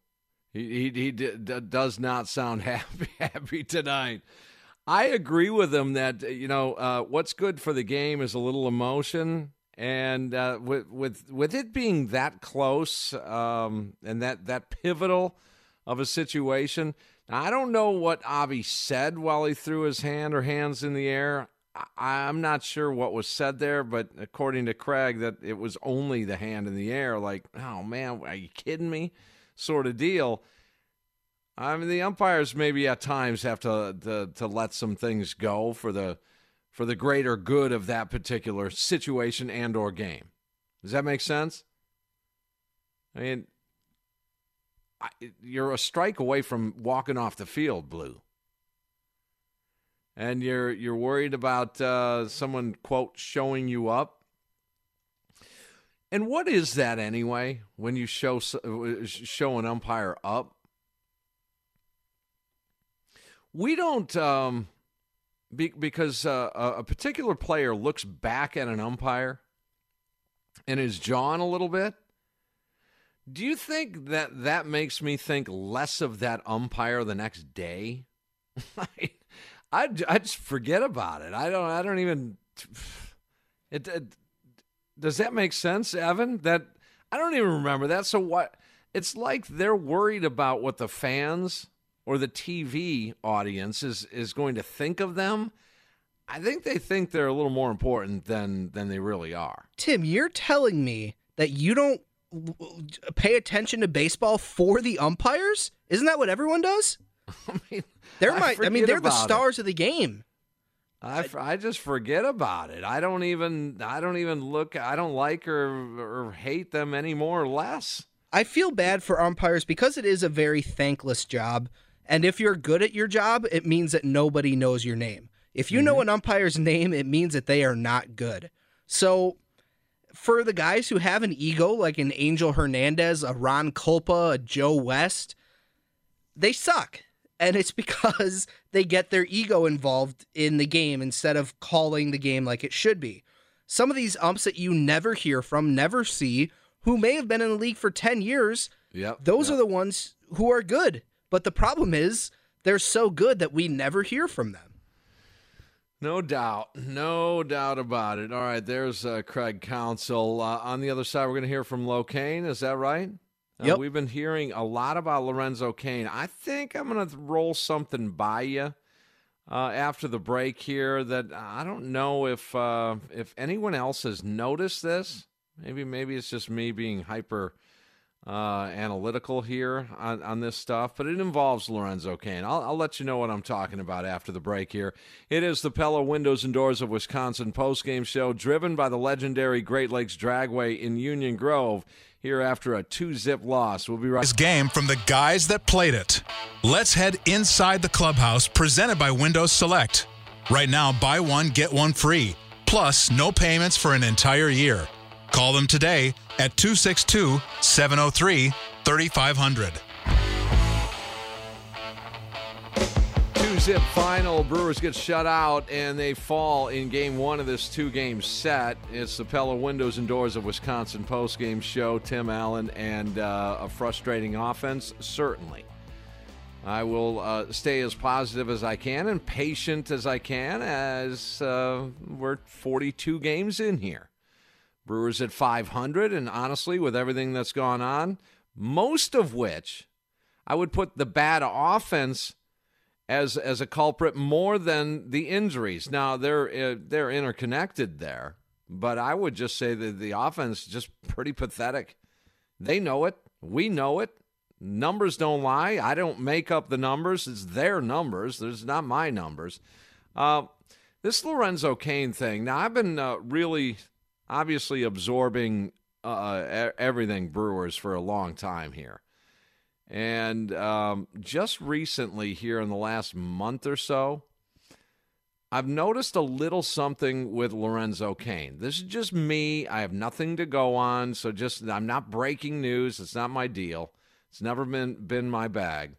He he he does not sound happy happy tonight. I agree with him that you know uh, what's good for the game is a little emotion, and uh, with with with it being that close um, and that that pivotal of a situation, I don't know what Avi said while he threw his hand or hands in the air. I, I'm not sure what was said there, but according to Craig, that it was only the hand in the air. Like, oh man, are you kidding me? Sort of deal. I mean, the umpires maybe at times have to to, to let some things go for the for the greater good of that particular situation and or game. Does that make sense? I mean, I, you're a strike away from walking off the field, Blue, and you're you're worried about uh, someone quote showing you up. And what is that anyway? When you show show an umpire up, we don't. Um, be, because uh, a particular player looks back at an umpire and is jawing a little bit. Do you think that that makes me think less of that umpire the next day? I, I, I just forget about it. I don't. I don't even. It, it does that make sense, Evan? That I don't even remember that. So what? It's like they're worried about what the fans or the TV audience is is going to think of them, I think they think they're a little more important than than they really are. Tim, you're telling me that you don't pay attention to baseball for the umpires? Isn't that what everyone does? I mean, they're I, my, I mean, they're the stars it. of the game. I, I just forget about it. I don't even I don't even look. I don't like or or hate them any more or less. I feel bad for umpires because it is a very thankless job. And if you're good at your job, it means that nobody knows your name. If you mm-hmm. know an umpire's name, it means that they are not good. So for the guys who have an ego like an Angel Hernandez, a Ron Kulpa, a Joe West, they suck. And it's because they get their ego involved in the game instead of calling the game like it should be. Some of these umps that you never hear from, never see, who may have been in the league for 10 years, yep, those yep. are the ones who are good. But the problem is they're so good that we never hear from them. No doubt. No doubt about it. All right, there's uh, Craig Counsell. Uh, on the other side, we're going to hear from Lo Cain. Is that right? Uh, yep. We've been hearing a lot about Lorenzo Cain. I think I'm going to roll something by you uh, after the break here that I don't know if uh, if anyone else has noticed this. Maybe maybe it's just me being hyper uh, analytical here on, on this stuff, but it involves Lorenzo Cain. I'll, I'll let you know what I'm talking about after the break here. It is the Pella Windows and Doors of Wisconsin postgame show, driven by the legendary Great Lakes Dragaway in Union Grove. Here after a two-zip loss, we'll be right. This game from the guys that played it. Let's head inside the clubhouse, presented by Windows Select. Right now, buy one get one free, plus no payments for an entire year. Call them today at 262 703 3500. Two zip final. Brewers get shut out and they fall in game one of this two game set. It's the Pella Windows and Doors of Wisconsin post game show. Tim Allen and uh, a frustrating offense, certainly. I will uh, stay as positive as I can and patient as I can as uh, we're 42 games in here. Brewers at 500, and honestly, with everything that's gone on, most of which I would put the bad offense as as a culprit more than the injuries. Now they're uh, they're interconnected there, but I would just say that the offense is just pretty pathetic. They know it. We know it. Numbers don't lie. I don't make up the numbers. It's their numbers. There's not my numbers. Uh, this Lorenzo Cain thing. Now I've been uh, really obviously absorbing uh, everything Brewers for a long time here. And um, just recently, here in the last month or so, I've noticed a little something with Lorenzo Cain. This is just me. I have nothing to go on. So just, I'm not breaking news. It's not my deal. It's never been, been my bag.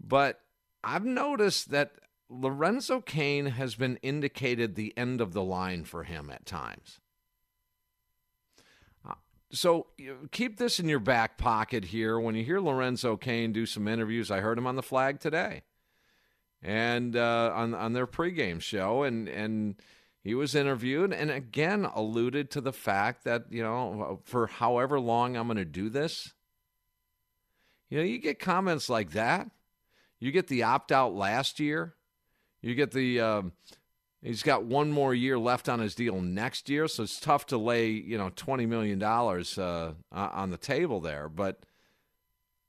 But I've noticed that Lorenzo Cain has been indicated the end of the line for him at times. So keep this in your back pocket here. When you hear Lorenzo Cain do some interviews, I heard him on the flag today, and uh, on on their pregame show, and and he was interviewed, and again alluded to the fact that you know for however long I'm going to do this. You know, you get comments like that. You get the opt out last year. You get the um, He's got one more year left on his deal next year, so it's tough to lay you know twenty million dollars uh, on the table there. But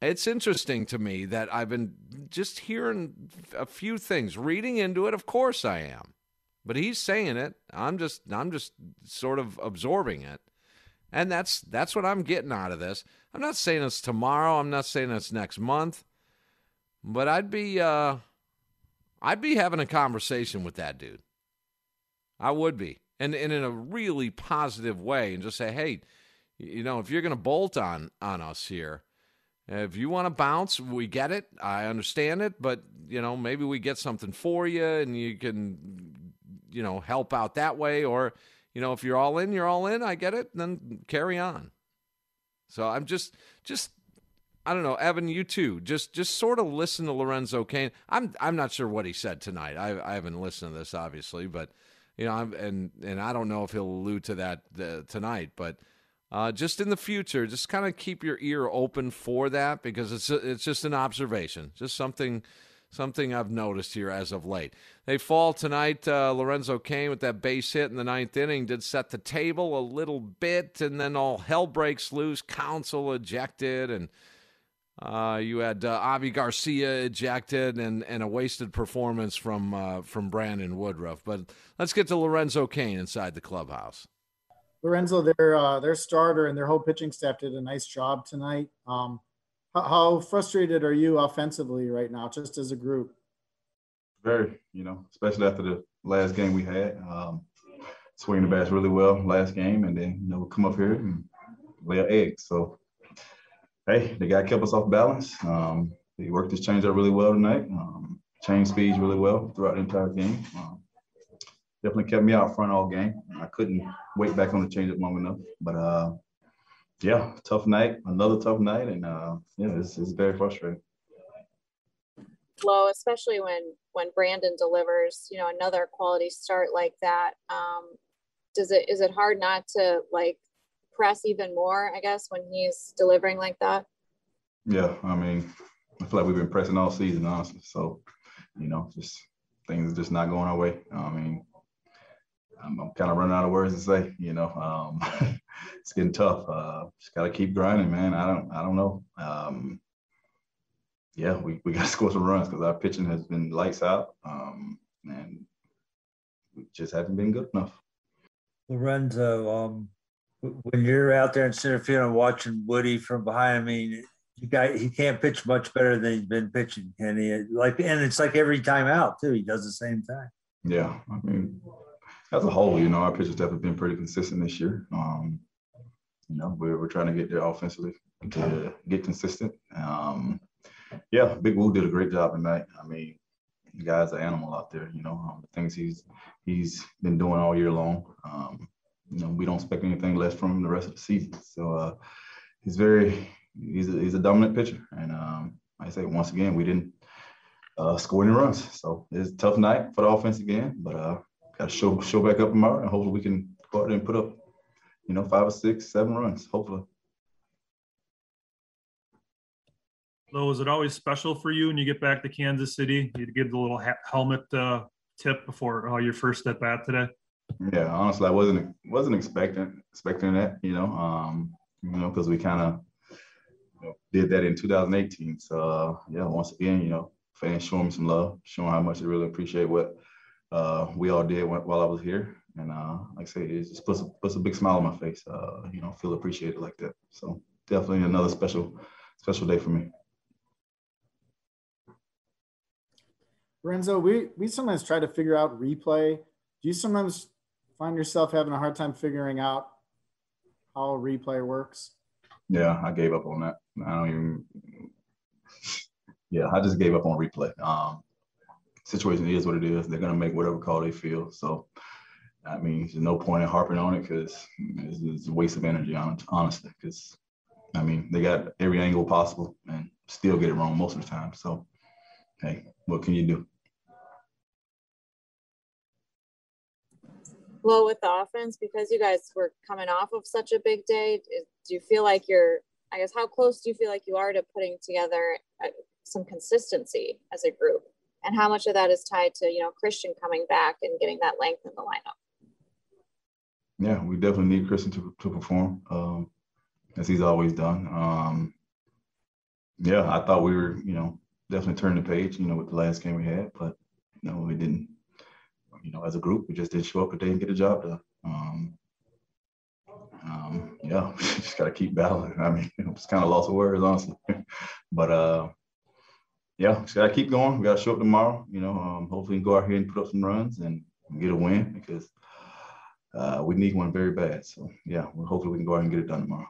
it's interesting to me that I've been just hearing a few things, reading into it. Of course, I am, but he's saying it. I'm just I'm just sort of absorbing it, and that's that's what I'm getting out of this. I'm not saying it's tomorrow. I'm not saying it's next month, but I'd be uh, I'd be having a conversation with that dude. I would be. And, and in a really positive way and just say, hey, you know, if you're going to bolt on on us here, if you want to bounce, we get it. I understand it, but you know, maybe we get something for you and you can you know, help out that way or you know, if you're all in, you're all in. I get it. Then carry on. So I'm just just I don't know, Evan, you too. Just just sort of listen to Lorenzo Cain. I'm I'm not sure what he said tonight. I I haven't listened to this obviously, but you know, I'm, and and I don't know if he'll allude to that uh, tonight, but uh, just in the future, just kind of keep your ear open for that because it's it's just an observation, just something something I've noticed here as of late. They fall tonight. Uh, Lorenzo Cain with that base hit in the ninth inning did set the table a little bit, and then all hell breaks loose. Counsell ejected, and uh, you had uh, Avi Garcia ejected and, and a wasted performance from uh, from Brandon Woodruff. But let's get to Lorenzo Cain inside the clubhouse. Lorenzo, their uh, their starter and their whole pitching staff did a nice job tonight. Um, how, how, frustrated are you offensively right now, just as a group? Very, you know, especially after the last game we had. Um, swinging the bats really well last game, and then you know come up here and lay an egg. So hey, the guy kept us off balance. Um, he worked his change changeup really well tonight. Um, change speeds really well throughout the entire game. Um, definitely kept me out front all game. I couldn't wait back on the changeup long enough. But uh, yeah, tough night, another tough night, and uh, yeah, it's, it's very frustrating. Low, especially when when Brandon delivers, you know, another quality start like that. Um, does it is it hard not to like press even more, I guess, when he's delivering like that? Yeah, I mean, I feel like we've been pressing all season, honestly. So, you know, just things are just not going our way. I mean, I'm, I'm kind of running out of words to say, you know. Um, it's getting tough. Uh, just got to keep grinding, man. I don't, I don't know. Um, yeah, we, we got to score some runs because our pitching has been lights out, um, and we just haven't been good enough. Lorenzo, um, when you're out there in center field and watching Woody from behind, I mean, you guy he can't pitch much better than he's been pitching, can he? Like, and it's like every time out too, he does the same thing. Yeah, I mean, as a whole, you know, our pitchers definitely been pretty consistent this year. Um, you know, we're, we're trying to get there offensively to get consistent. Um, yeah, Big Woo did a great job tonight. I mean, the guy's an animal out there. You know, um, the things he's he's been doing all year long. Um, you know, we don't expect anything less from him the rest of the season. So uh, he's very he's a, he's a dominant pitcher, and um, I say once again, we didn't uh, score any runs. So it's a tough night for the offense again, but uh, got to show show back up tomorrow, and hopefully we can go out there and put up, you know, five or six, seven runs. Hopefully. Lo, is it always special for you when you get back to Kansas City? You give the little ha- helmet uh, tip before uh, your first at today. Yeah, honestly, I wasn't wasn't expecting expecting that. You know, um, you know, because we kind of you know, did that in 2018. So uh, yeah, once again, you know, fans showing me some love, showing how much they really appreciate what uh, we all did while I was here. And uh, like I say, it just puts a, puts a big smile on my face. Uh, you know, feel appreciated like that. So definitely another special special day for me. Renzo, we we sometimes try to figure out replay. Do you sometimes find yourself having a hard time figuring out how replay works? Yeah, I gave up on that. I don't even. Yeah, I just gave up on replay. Um, situation is what it is. They're gonna make whatever call they feel. So, I mean, there's no point in harping on it because it's, it's, a waste of energy, honestly. Because, I mean, they got every angle possible and still get it wrong most of the time. So, hey, what can you do? Well, with the offense, because you guys were coming off of such a big day, do you feel like you're, I guess, how close do you feel like you are to putting together uh, some consistency as a group? And how much of that is tied to, you know, Christian coming back and getting that length in the lineup? Yeah, we definitely need Christian to, to perform um, as he's always done. Um, yeah, I thought we were, you know, definitely turning the page, you know, with the last game we had, but, no, we didn't you know, as a group, we just didn't show up a day and get a job done. Um, um, yeah, just got to keep battling. I mean, it's kind of lost of words, honestly. but uh, yeah, just got to keep going. We got to show up tomorrow. You know, um, hopefully, we can go out here and put up some runs and get a win because uh, we need one very bad. So yeah, well, hopefully, we can go out and get it done tomorrow.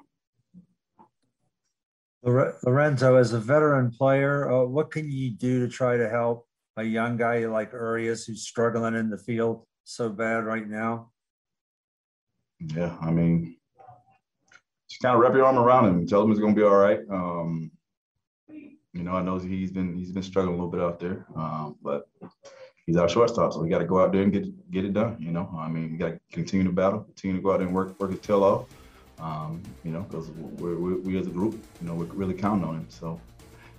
Lorenzo, as a veteran player, uh, what can you do to try to help a young guy like Urias who's struggling in the field so bad right now? Yeah, I mean, just kind of wrap your arm around him, tell him it's gonna be all right. Um, you know, I know he's been he's been struggling a little bit out there, um, but he's our shortstop, so we got to go out there and get get it done. You know, I mean, we got to continue to battle, continue to go out there and work work his tail off. Um, you know, because we we as a group, you know, we're really counting on him. So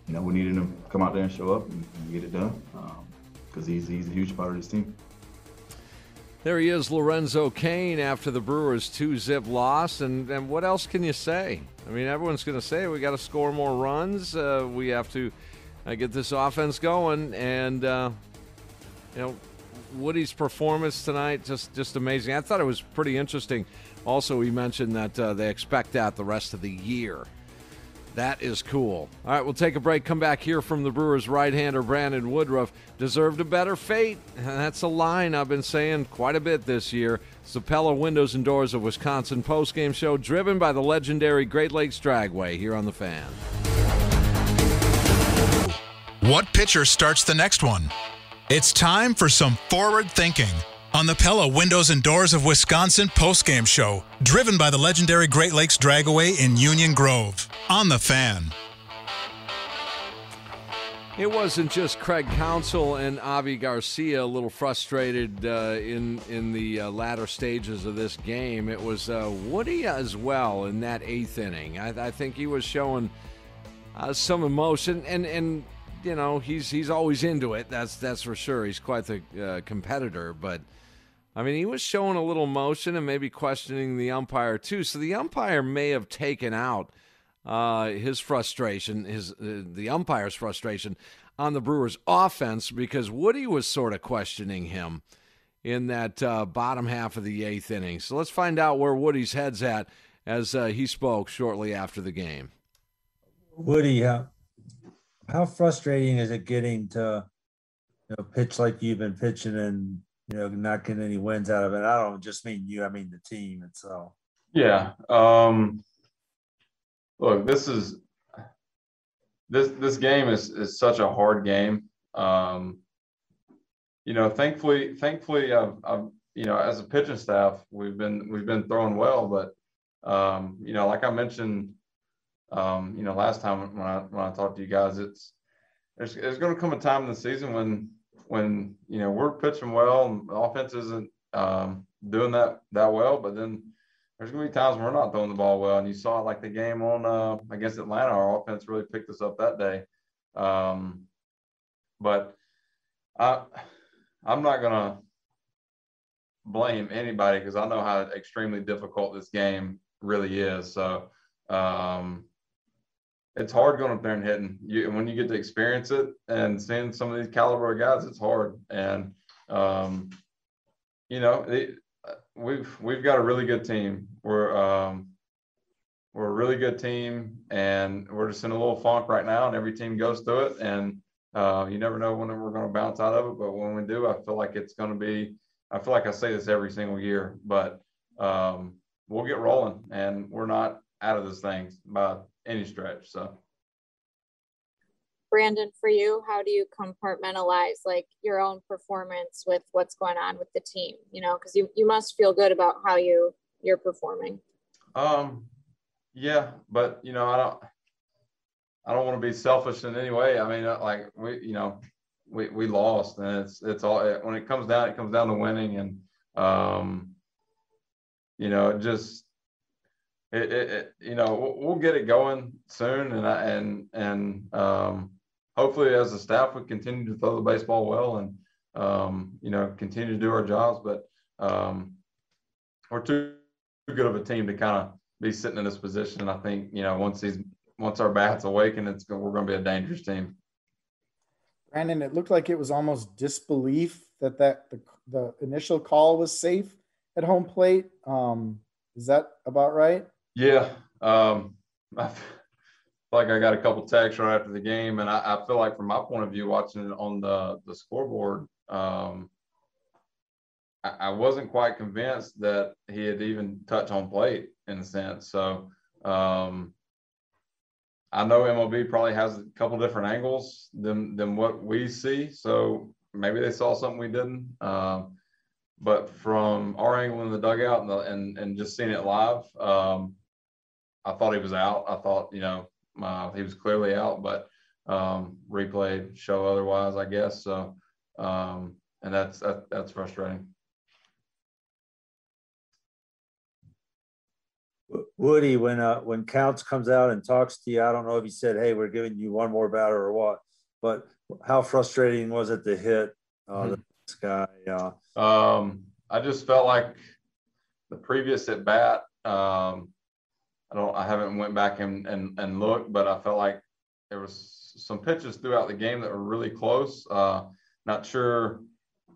you know, we needed him to come out there and show up and, and get it done because um, he's, he's a huge part of this team. There he is, Lorenzo Cain, after the Brewers' two zip loss. And, and what else can you say? I mean, everyone's going to say we got to score more runs. Uh, we have to uh, get this offense going. And, uh, you know, Woody's performance tonight, just, just amazing. I thought it was pretty interesting. Also, he mentioned that uh, they expect that the rest of the year. That is cool. All right, we'll take a break. Come back here from the Brewers' right-hander Brandon Woodruff. Deserved a better fate. That's a line I've been saying quite a bit this year. It's the Pella Windows and Doors of Wisconsin postgame show, driven by the legendary Great Lakes Dragaway here on the Fan. What pitcher starts the next one? It's time for some forward thinking on the Pella Windows and Doors of Wisconsin postgame show, driven by the legendary Great Lakes Dragaway in Union Grove. On the fan. It wasn't just Craig Counsell and Avi Garcia a little frustrated uh, in in the uh, latter stages of this game. It was uh, Woody as well in that eighth inning. I, I think he was showing uh, some emotion, and and you know he's he's always into it. That's that's for sure. He's quite the uh, competitor, but I mean, he was showing a little motion and maybe questioning the umpire too. So the umpire may have taken out uh, his frustration, his uh, the umpire's frustration on the Brewers' offense because Woody was sort of questioning him in that uh, bottom half of the eighth inning. So let's find out where Woody's head's at as uh, he spoke shortly after the game. Woody, how, how frustrating is it getting to you know, pitch like you've been pitching and you know not getting any wins out of it? I don't just mean you; I mean the team itself. Yeah. Um, look, this is this this game is is such a hard game. Um, you know, thankfully, thankfully, I've, I've you know, as a pitching staff, we've been we've been throwing well, but um, you know, like I mentioned, um, you know, last time when I when I talked to you guys, it's there's there's going to come a time in the season when when you know we're pitching well and offense isn't um, doing that that well, but then there's to be times when we're not throwing the ball well. And you saw it like the game on uh, against Atlanta. Our offense really picked us up that day. Um, but I, I'm not to blame anybody because I know how extremely difficult this game really is. So um, it's hard going up there and hitting. You, when you get to experience it and seeing some of these caliber guys, it's hard. And um, you know, it, we've we've got a really good team. We're um, we're a really good team, and we're just in a little funk right now. And every team goes through it, and uh, you never know when we're going to bounce out of it. But when we do, I feel like it's going to be. I feel like I say this every single year, but um, we'll get rolling, and we're not out of this thing by any stretch. So. Brandon, for you, how do you compartmentalize like your own performance with what's going on with the team? You know, because you you must feel good about how you you're performing. Um, yeah, but you know, I don't I don't want to be selfish in any way. I mean, uh, like we, you know, we we lost, and it's it's all when it comes down, it comes down to winning, and um, you know, it just it, it, you know we'll, get it going soon and I, and and um, hopefully as a staff we continue to throw the baseball well and um, you know continue to do our jobs but um, we're too good of a team to kind of be sitting in this position. And i think you know once these once our bats awaken it's we're going to be a dangerous team. Brandon it looked like it was almost disbelief that that the, the initial call was safe at home plate. Um, is that about right yeah um, like I got a couple texts right after the game, and I, I, feel like from my point of view, watching it on the the scoreboard, um, I, I, wasn't quite convinced that he had even touched home plate in a sense. So um, I know MLB probably has a couple different angles than than what we see. So maybe they saw something we didn't. Um, but from our angle in the dugout and the, and, and just seeing it live, um, I thought he was out. I thought you know uh, he was clearly out, but um, replay show otherwise, I guess. So, um, and that's that, that's frustrating. Woody, when uh, when Counts comes out and talks to you, I don't know if he said, "Hey, we're giving you one more batter" or what, but how frustrating was it to hit uh, mm-hmm. this guy? Uh, um, I just felt like the previous at bat. Um, I don't I haven't went back and, and, and looked, but I felt like there was some pitches throughout the game that were really close. Uh, not sure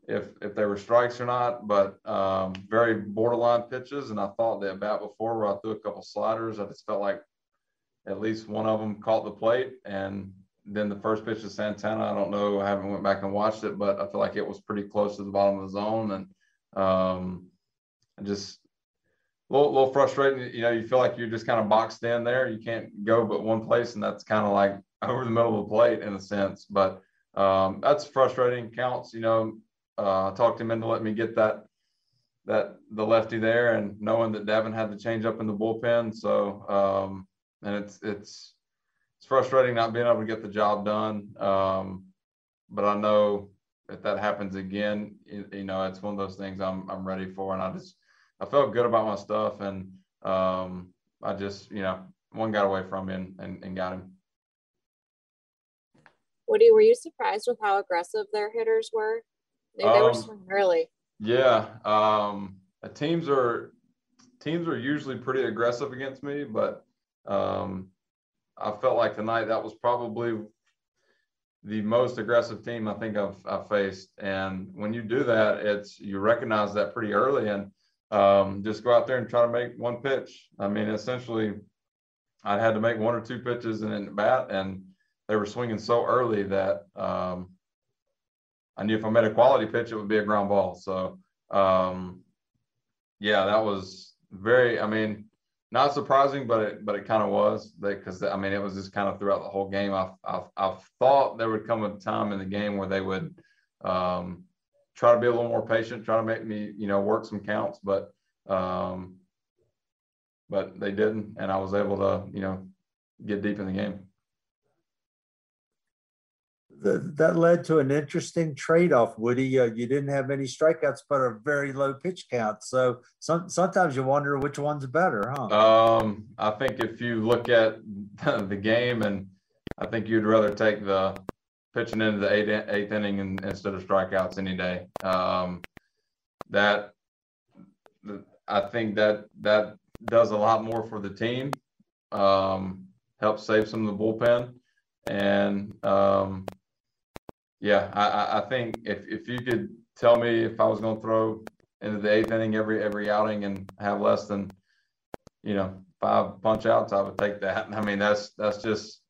if if they were strikes or not, but um, very borderline pitches. And I thought the bat before where I threw a couple sliders, I just felt like at least one of them caught the plate. And then the first pitch to Santana, I don't know, I haven't went back and watched it, but I feel like it was pretty close to the bottom of the zone. And um, I just little, little frustrating. You know, you feel like you're just kind of boxed in there. You can't go but one place, and that's kind of like over the middle of the plate in a sense. But um, that's frustrating. Counts. You know, uh, I talked him into letting me get that that the lefty there, and knowing that Devin had to change up in the bullpen. So, um, and it's it's it's frustrating not being able to get the job done. Um, but I know if that happens again, you, you know, it's one of those things I'm I'm ready for, and I just I felt good about my stuff, and um, I just, you know, one got away from me and, and, and got him. Woody, were you surprised with how aggressive their hitters were? They, they um, were swinging early. Yeah, um, teams are teams are usually pretty aggressive against me, but um, I felt like tonight that was probably the most aggressive team I think I've, I've faced. And when you do that, it's you recognize that pretty early and um, just go out there and try to make one pitch. I mean, essentially, I had to make one or two pitches and then bat, and they were swinging so early that um, I knew if I made a quality pitch, it would be a ground ball. So, um, yeah, that was very. I mean, not surprising, but it but it kind of was because I mean it was just kind of throughout the whole game. I I I thought there would come a time in the game where they would um, try to be a little more patient, try to make me you know work some counts, but um, but they didn't, and I was able to you know get deep in the game the, that led to an interesting trade-off, Woody. Uh, you didn't have any strikeouts, but a very low pitch count. So some, sometimes you wonder which one's better, huh? Um, I think if you look at the game, and I think you'd rather take the pitching into the eighth, eighth inning in, instead of strikeouts any day. Um, that I think that that does a lot more for the team. Um, helps save some of the bullpen, and um, yeah, I, I think if, if you could tell me if I was going to throw into the eighth inning every every outing and have less than you know five punch outs, I would take that. I mean, that's that's just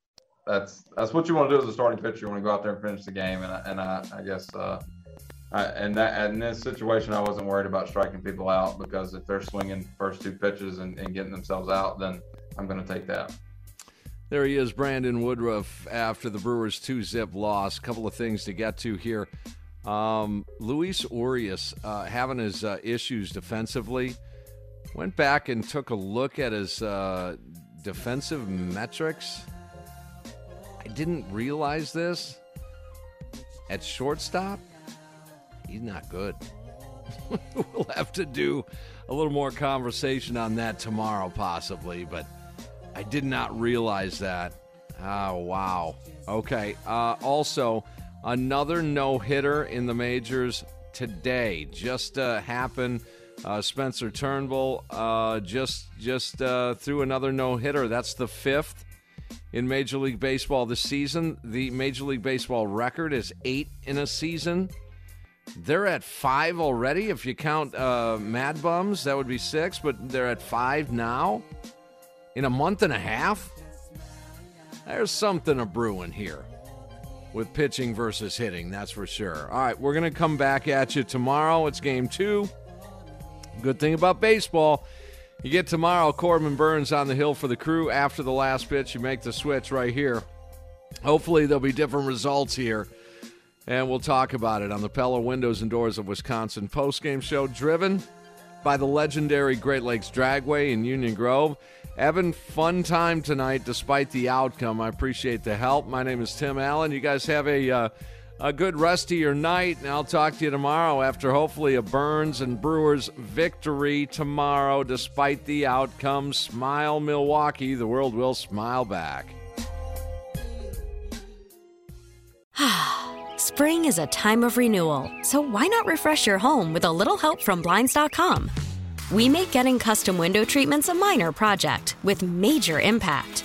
that's that's what you want to do as a starting pitcher. You want to go out there and finish the game, and I, and I, I guess uh, I, and that in this situation, I wasn't worried about striking people out because if they're swinging first two pitches and, and getting themselves out, then I'm going to take that. There he is, Brandon Woodruff, after the Brewers 2 zip loss. A couple of things to get to here. Um, Luis Urias uh, having his uh, issues defensively. Went back and took a look at his uh, defensive metrics. I didn't realize this. At shortstop, he's not good. we'll have to do a little more conversation on that tomorrow, possibly, but I did not realize that. Oh, wow. Okay. Uh, also, another no hitter in the majors today just uh, happened. Uh, Spencer Turnbull uh, just just uh, threw another no hitter. That's the fifth in Major League Baseball this season. The Major League Baseball record is eight in a season. They're at five already. If you count uh, MadBum's, that would be six, but they're at five now in a month and a half? There's something a brewing here with pitching versus hitting, that's for sure. All right, we're going to come back at you tomorrow. It's game two. Good thing about baseball, you get tomorrow Corbin Burnes on the hill for the crew after the last pitch. You make the switch right here. Hopefully, there'll be different results here. And we'll talk about it on the Pella Windows and Doors of Wisconsin postgame show, driven by the legendary Great Lakes Dragaway in Union Grove. Evan, fun time tonight despite the outcome. I appreciate the help. My name is Tim Allen. You guys have a uh, a good rest of your night, and I'll talk to you tomorrow after hopefully a Burnes and Brewers victory tomorrow despite the outcome. Smile, Milwaukee. The world will smile back. Spring is a time of renewal, so why not refresh your home with a little help from Blinds.com? We make getting custom window treatments a minor project with major impact.